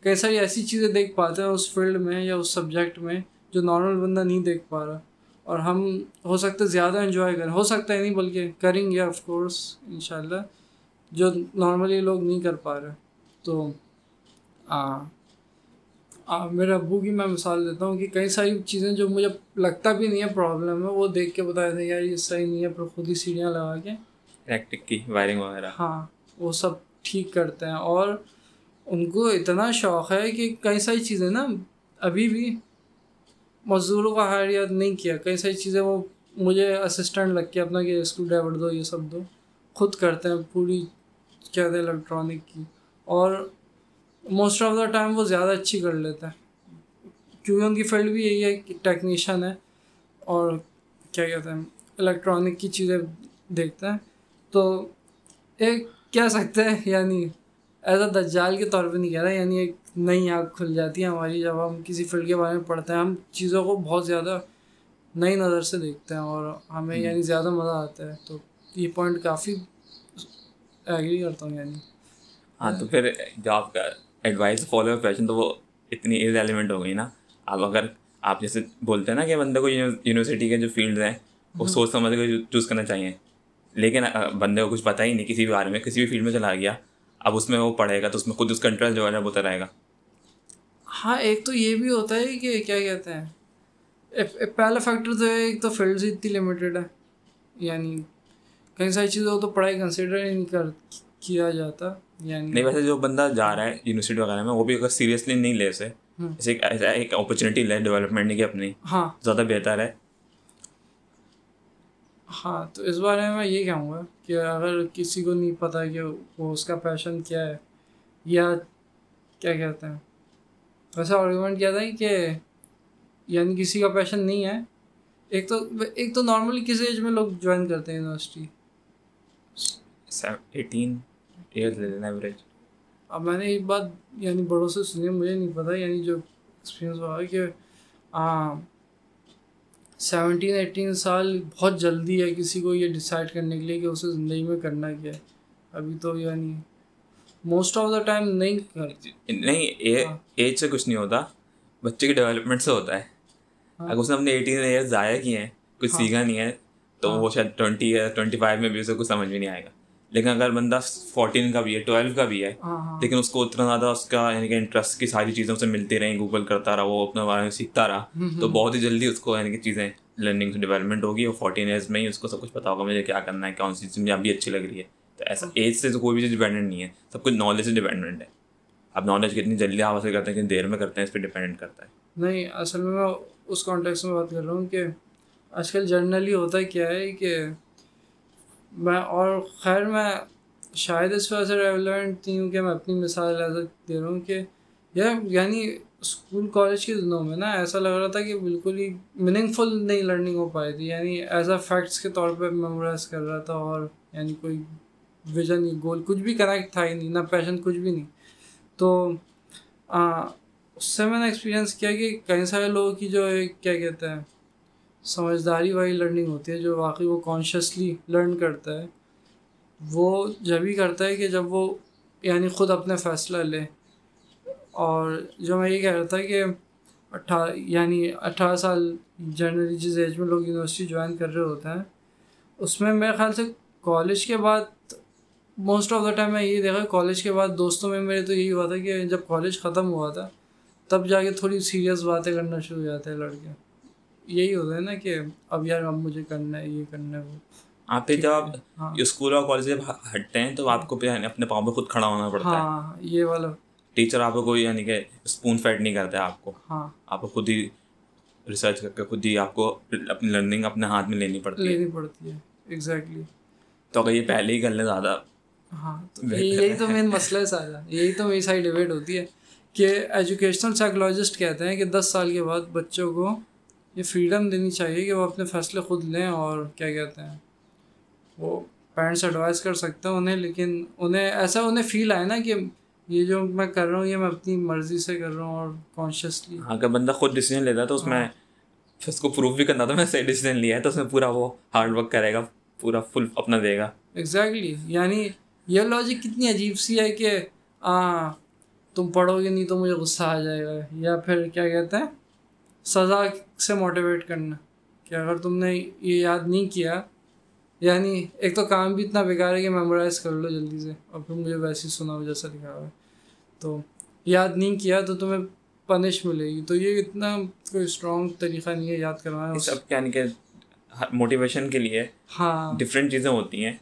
کئی ساری ایسی چیزیں دیکھ پاتے ہیں اس فیلڈ میں یا اس سبجیکٹ میں جو نارمل بندہ نہیں دیکھ پا رہا۔ اور ہم ہو سکتا ہے زیادہ انجوائے کریں۔ ہو سکتا ہے نہیں بلکہ کریں گے آف کورس ان شاء اللہ جو نارملی لوگ نہیں کر پا رہے۔ تو میرے ابو کی میں مثال دیتا ہوں کہ کئی ساری چیزیں جو مجھے لگتا بھی نہیں ہے پرابلم ہے، وہ دیکھ کے بتا دیتے ہیں یار یہ صحیح نہیں ہے پھر خود ہی سیڑھیاں لگا کے الیکٹرک کی وائرنگ وغیرہ۔ ہاں وہ سب ٹھیک کرتے ہیں اور ان کو اتنا شوق ہے کہ کئی ساری چیزیں نا ابھی بھی مزدوروں کا ہائر یاد نہیں کیا۔ کئی ساری چیزیں وہ مجھے اسسٹنٹ لگ کے اپنا کہ اسکرو ڈرائیور دو، یہ سب دو۔ خود کرتے ہیں پوری، کیا تھے الیکٹرانک کی۔ اور موسٹ آف دا ٹائم وہ زیادہ اچھی کر لیتا ہے کیونکہ ان کی فیلڈ بھی یہی ہے کہ ٹیکنیشین ہے اور کیا کہتے ہیں الیکٹرانک کی چیزیں دیکھتے ہیں۔ تو ایک کہہ سکتے ہیں یعنی ایز اے دجال کے طور پہ نہیں کہہ رہا یعنی ایک نئی آنکھ کھل جاتی ہے ہماری جب ہم کسی فیلڈ کے بارے میں پڑھتے ہیں ہم چیزوں کو بہت زیادہ نئی نظر سے دیکھتے ہیں اور ہمیں یعنی زیادہ مزہ آتا ہے۔ تو یہ پوائنٹ کافی ایگری کرتا ہوں یعنی ہاں تو پھر جو آپ کا ایڈوائس فالو پیشن تو وہ اتنی ایز ایلیمنٹ ہو گئی نا۔ اب اگر آپ جیسے بولتے ہیں نا کہ بندے کو یونیورسٹی کے جو فیلڈ ہیں وہ سوچ سمجھ کے چوز کرنا چاہیے۔ لیکن بندے کو کچھ پتہ ہی نہیں کسی بھی بارے میں کسی بھی فیلڈ میں چلا گیا اب اس میں وہ پڑھے گا تو اس میں خود اس کا انٹرسٹ جو ہے نا وہ رہے گا۔ ہاں ایک تو یہ بھی ہوتا ہے کہ کیا کہتے ہیں پہلا فیکٹر تو ہے ایک تو فیلڈ اتنی لمیٹیڈ ہے یعنی کئی ساری چیزوں کو تو پڑھائی کنسیڈر ہی نہیں کر کیا جاتا۔ یعنی نہیں ویسے جو بندہ جا رہا ہے یونیورسٹی وغیرہ میں وہ بھی اگر سیریسلی نہیں لے اسے ایسے ایک اپرچونیٹی لے ڈیولپمنٹ کی اپنی ہاں۔ زیادہ بہتر ہے۔ ہاں تو اس بارے میں میں یہ کہوں گا کہ اگر کسی کو نہیں پتہ کہ وہ اس کا پیشن کیا ہے یا کیا کہتے ہیں ویسا آرگومنٹ کیا تھا کہ یعنی کسی کا پیشن نہیں ہے۔ ایک تو ایک تو نارملی کس ایج میں لوگ جوائن کرتے ہیں یونیورسٹی ایٹین ایئرز لے لینا ایوریج۔ اب میں نے ایک بات یعنی بڑوں سے سنی مجھے نہیں پتا یعنی جو ایکسپیرینس ہوا کہ سیونٹین ایٹین سال بہت جلدی ہے کسی کو یہ ڈسائڈ کرنے کے لیے کہ اسے زندگی میں کرنا کیا ہے۔ ابھی تو یعنی موسٹ آف دا ٹائم نہیں نہیں ایج سے کچھ نہیں ہوتا بچے کی ڈیولپمنٹ سے ہوتا ہے۔ اگر اس نے اپنے ایٹین ایئر ضائع کیے ہیں کچھ سیکھا نہیں ہے تو وہ شاید ٹوئنٹی یا ٹوئنٹی فائیو میں بھی اسے کچھ سمجھ بھی نہیں آئے گا۔ لیکن اگر بندہ فورٹین کا بھی ہے ٹویلو کا بھی ہے لیکن اس کو اتنا زیادہ اس کا یعنی کہ انٹرسٹ کی ساری چیزیں اسے ملتی رہیں گوگل کرتا رہا وہ اپنے بارے میں سیکھتا رہا تو بہت ہی جلدی اس کو یعنی کہ چیزیں لرننگ سے ڈیولپمنٹ ہوگی اور فورٹین ایئرز میں ہی اس کو سب کچھ پتا ہوگا مجھے کیا کرنا ہے کون سی چیز مجھے ابھی اچھی لگ رہی ہے۔ تو ایسا ایج سے تو کوئی بھی چیز ڈیپینڈنٹ نہیں ہے سب کچھ نالج سے ڈیپینڈنٹ ہے۔ اب نالج کتنی جلدی حاصل کرتے ہیں کتنی دیر میں کرتے ہیں اس پہ ڈیپینڈنٹ کرتا ہے۔ نہیں اصل میں میں اس کانٹیکس میں بات کر رہا ہوں کہ آج کل جرنلی ہوتا کیا ہے کہ میں اور خیر میں شاید اس وجہ سے ریلیونٹ تھی ہوں کہ میں اپنی مثال ایسا دے رہا ہوں کہ یار یعنی اسکول کالج کے دنوں میں نا ایسا لگ رہا تھا کہ بالکل ہی میننگ فل نئی لرننگ ہو پائی تھی یعنی ایز اے فیکٹس کے طور پہ میمورائز کر رہا تھا اور یعنی کوئی ویژن گول کچھ بھی کنیکٹ تھا ہی نہیں، نہ پیشن کچھ بھی نہیں۔ تو اس سے میں نے ایکسپیرینس کیا کہ کئی سارے لوگوں کی جو کیا کہتے ہیں سمجھداری والی لرننگ ہوتی ہے جو واقعی وہ کانشیسلی لرن کرتا ہے، وہ جب ہی کرتا ہے کہ جب وہ یعنی خود اپنے فیصلہ لے۔ اور جو میں یہ کہہ رہا تھا کہ اٹھا یعنی اٹھارہ سال جنرلی جس ایج میں لوگ یونیورسٹی جوائن کر رہے ہوتے ہیں، اس میں میرے خیال سے کالج کے بعد موسٹ آف دا ٹائم میں یہی دیکھا کالج کے بعد دوستوں میں میرے تو یہی ہوا تھا کہ جب کالج ختم ہوا تھا، تب جا کے تھوڑی سیریس باتیں کرنا شروع ہو جاتے ہیں لڑکے یہی ہوتا ہے نا کہ اب یار اب مجھے کرنا ہے یہ کرنا ہے۔ وہ آپ پھر جب آپ ہاں۔ اسکول اور کالج جب ہٹتے ہیں تو آپ کو پھر اپنے پاؤں پہ خود کھڑا ہونا پڑتا ہے۔ ہاں یہ والا۔ ٹیچر آپ کو کوئی یعنی کہ اسپون فیڈ نہیں کرتا ہے آپ کو۔ ہاں۔ آپ کو خود ہی ریسرچ کر کے خود ہی آپ کو اپنی لرننگ اپنے ہاتھ میں لینی پڑتی ہے۔ لینی پڑتی ہے ایگزیکٹلی تو اگر یہ پہلے ہی کر لیں زیادہ ہاں یہی تو مین مسئلہ ہے سارا۔ یہی تو میری ساری ڈبیٹ ہوتی ہے کہ ایجوکیشنل سائیکولوجسٹ کہتے ہیں کہ دس سال کے بعد بچوں کو یہ فریڈم دینی چاہیے کہ وہ اپنے فیصلے خود لیں اور کیا کہتے ہیں وہ پیرنٹس ایڈوائز کر سکتے ہیں انہیں لیکن انہیں ایسا انہیں فیل آئے نا کہ یہ جو میں کر رہا ہوں یہ میں اپنی مرضی سے کر رہا ہوں اور کانشیسلی اگر بندہ خود ڈیسیزن لیتا ہے تو اس میں ہاں۔ اس کو پروف بھی کرنا تھا میں صحیح ڈیسیزن لیا ہے تو اس میں پورا وہ ہارڈ ورک کرے گا پورا فل اپنا دے گا۔ ایگزیکٹلی یعنی یہ لاجک کتنی عجیب سی ہے کہ ہاں تم پڑھو گے نہیں تو مجھے غصہ آ جائے گا یا پھر کیا کہتے ہیں؟ سزا سے موٹیویٹ کرنا کہ اگر تم نے یہ یاد نہیں کیا یعنی ایک تو کام بھی اتنا بیکار ہے کہ میمورائز کر لو جلدی سے اور پھر مجھے ویسے ہی سنا ہو جیسا لکھا ہوا ہے۔ تو یاد نہیں کیا تو تمہیں پنش ملے گی۔ تو یہ اتنا کوئی اسٹرانگ طریقہ نہیں ہے یاد کروانا۔ سب یعنی کہ موٹیویشن کے لیے ہاں۔ ڈفرینٹ چیزیں ہوتی ہیں۔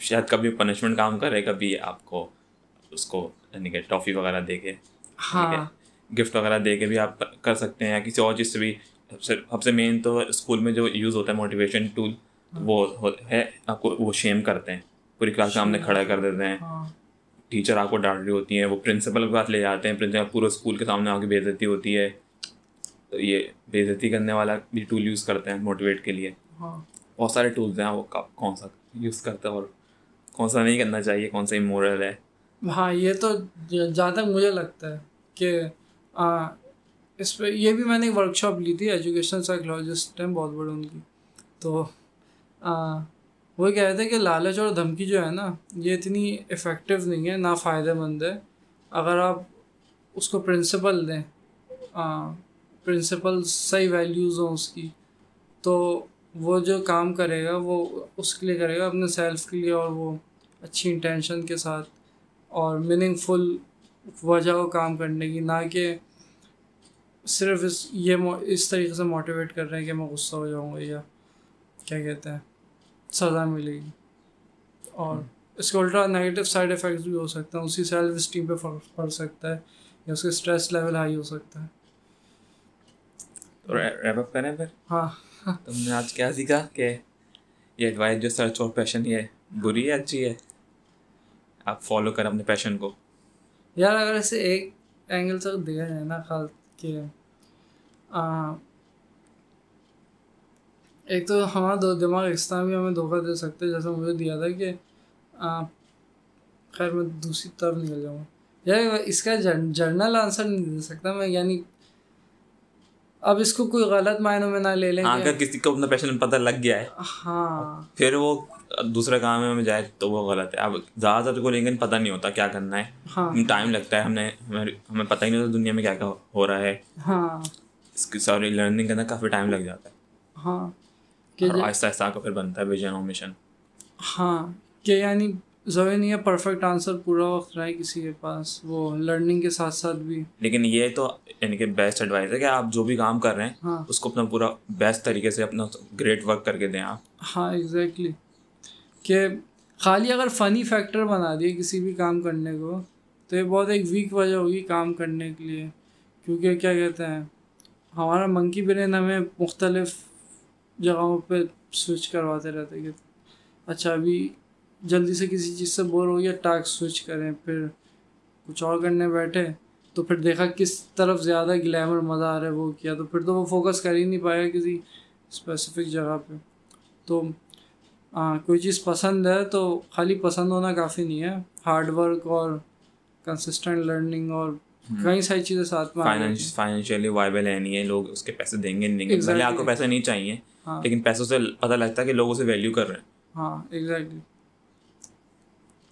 شاید کبھی پنشمنٹ کام کرے کبھی آپ کو اس کو یعنی کہ ٹافی وغیرہ دے کے۔ ہاں۔ گفٹ وغیرہ دے کے بھی آپ کر سکتے ہیں یا کسی اور چیز سے بھی۔ سب سے مین تو اسکول میں جو یوز ہوتا ہے موٹیویشن ٹول وہ ہے آپ کو وہ شیم کرتے ہیں۔ پوری کلاس سامنے کھڑا کر دیتے ہیں۔ ٹیچر آپ کو ڈانٹ رہی ہوتی ہیں وہ پرنسپل کے پاس لے جاتے ہیں۔ پرنسپل پورے اسکول کے سامنے آ کے بےزتی ہوتی ہے۔ تو یہ بےزتی کرنے والا بھی ٹول یوز کرتے ہیں موٹیویٹ کے لیے۔ بہت سارے ٹولس ہیں وہ کون سا یوز کرتے ہیں اور کون سا نہیں کرنا چاہیے کون سا امورل ہے۔ ہاں یہ تو جہاں تک مجھے لگتا ہے کہ ہاں، اس پہ یہ بھی میں نے ایک ورک شاپ لی تھی ایجوکیشنل سائیکلوجسٹ ہیں، بہت بڑے ان کی۔ تو وہ کہہ رہے تھے کہ لالچ اور دھمکی جو ہے نا، یہ اتنی افیکٹو نہیں ہے نہ فائدہ مند ہے۔ اگر آپ اس کو پرنسپل دیں پرنسپل صحیح ویلیوز ہوں اس کی، تو وہ جو کام کرے گا، وہ اس کے لیے کرے گا، اپنے سیلف کے لیے اور وہ اچھی انٹینشن کے ساتھ اور میننگ فل وجہ کو کام کرنے کی، نہ کہ صرف اس یہ اس طریقے سے موٹیویٹ کر رہے ہیں کہ میں غصہ ہو جاؤں گا یا کیا کہتے ہیں سزا ملے گی۔ اور اس کے الٹا نگیٹو سائڈ افیکٹس بھی ہو سکتے ہیں اسی سیلف اسٹیم پہ فرق پڑ سکتا ہے یا اس کے اسٹریس لیول ہائی ہو سکتا ہے۔ کریں پھر؟ ہاں۔ تم نے آج کیا سیکھا کہ یہ ایڈوائز جو سرچ اور پیشن یہ بری ہے اچھی ہے؟ آپ فالو کریں اپنے پیشن کو۔ یار اگر اسے ایک اینگل سے دیکھا جائے نا خیال کہ ایک تو ہمارا دو دماغ اسلام بھی ہمیں دھوکہ دے سکتے جیسا مجھے دیا تھا کہ خیر میں دوسری طرف نکل جاؤں۔ یار اس کا جرنل آنسر نہیں دے سکتا میں یعنی اب اس کو کوئی غلط معنوں میں نہ لے لیں اگر کسی کو اپنا پیشن پتہ لگ گیا ہے۔ ہاں۔ پھر وہ دوسرا کام میں جائے تو وہ غلط ہے۔ اب زیادہ تر کو لیکن پتہ نہیں ہوتا کیا کرنا ہے۔ ہاں۔ ٹائم لگتا ہے ہم نے ہمیں پتہ ہی نہیں ہوتا دنیا میں کیا کیا ہو رہا ہے۔ ہاں۔ اس کی ساری لرننگ کرنا کافی ٹائم لگ جاتا ہے۔ ہاں۔ اور آہستہ آہستہ کا پھر بنتا ہے ویژن اور مشن ہاں۔ کہ یعنی ضروری نہیں ہے پرفیکٹ آنسر پورا وقت رہے کسی کے پاس وہ لرننگ کے ساتھ ساتھ بھی۔ لیکن یہ تو یعنی کہ بیسٹ ایڈوائز ہے کہ آپ جو بھی کام کر رہے ہیں ہاں۔ اس کو اپنا پورا بیسٹ طریقے سے اپنا گریٹ ورک کر کے دیں آپ۔ ہاں ایگزیکٹلی کہ خالی اگر فنی فیکٹر بنا دیے کسی بھی کام کرنے کو، تو یہ بہت ایک ویک وجہ ہوگی کام کرنے کے لیے۔ کیونکہ کیا کہتے ہیں، ہمارا منکی برین ہمیں مختلف جگہوں پہ سوئچ کرواتے رہتے کہ اچھا ابھی جلدی سے کسی چیز سے بور ہو گیا ٹاک سوئچ کریں، پھر کچھ اور کرنے بیٹھے، تو پھر دیکھا کس طرف زیادہ گلیمر مزہ آ رہا ہے، وہ کیا، تو پھر تو وہ فوکس کر ہی نہیں پائے گا کسی اسپیسیفک جگہ پہ۔ تو ہاں کوئی چیز پسند ہے تو خالی پسند ہونا کافی نہیں ہے۔ ہارڈ ورک اور کنسسٹنٹ لرننگ اور کئی ساری چیزیں ساتھ میں فائنینشیلی وائبل ہے نہیں ہے لوگ اس کے پیسے دیں گے نہیں دیں گے۔ بھلے آپ کو پیسے نہیں چاہیے ہاں۔ لیکن پیسوں سے پتہ لگتا ہے کہ لوگ اسے ویلیو کر رہے ہیں۔ ہاں ایگزیکٹلی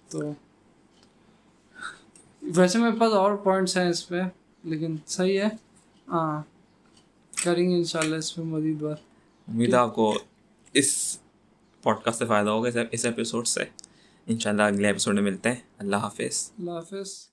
تو ویسے میرے پاس اور پوائنٹس ہیں اس پہ لیکن صحیح ہے۔ ہاں کریں گے ان شاء اللہ اس پہ مزید بات۔ امید آپ کو اس پوڈ کاسٹ سے فائدہ ہوگا اس ایپیسوڈ سے ان شاء اللہ اگلے ایپیسوڈ میں ملتے ہیں۔ اللہ حافظ۔ اللہ حافظ۔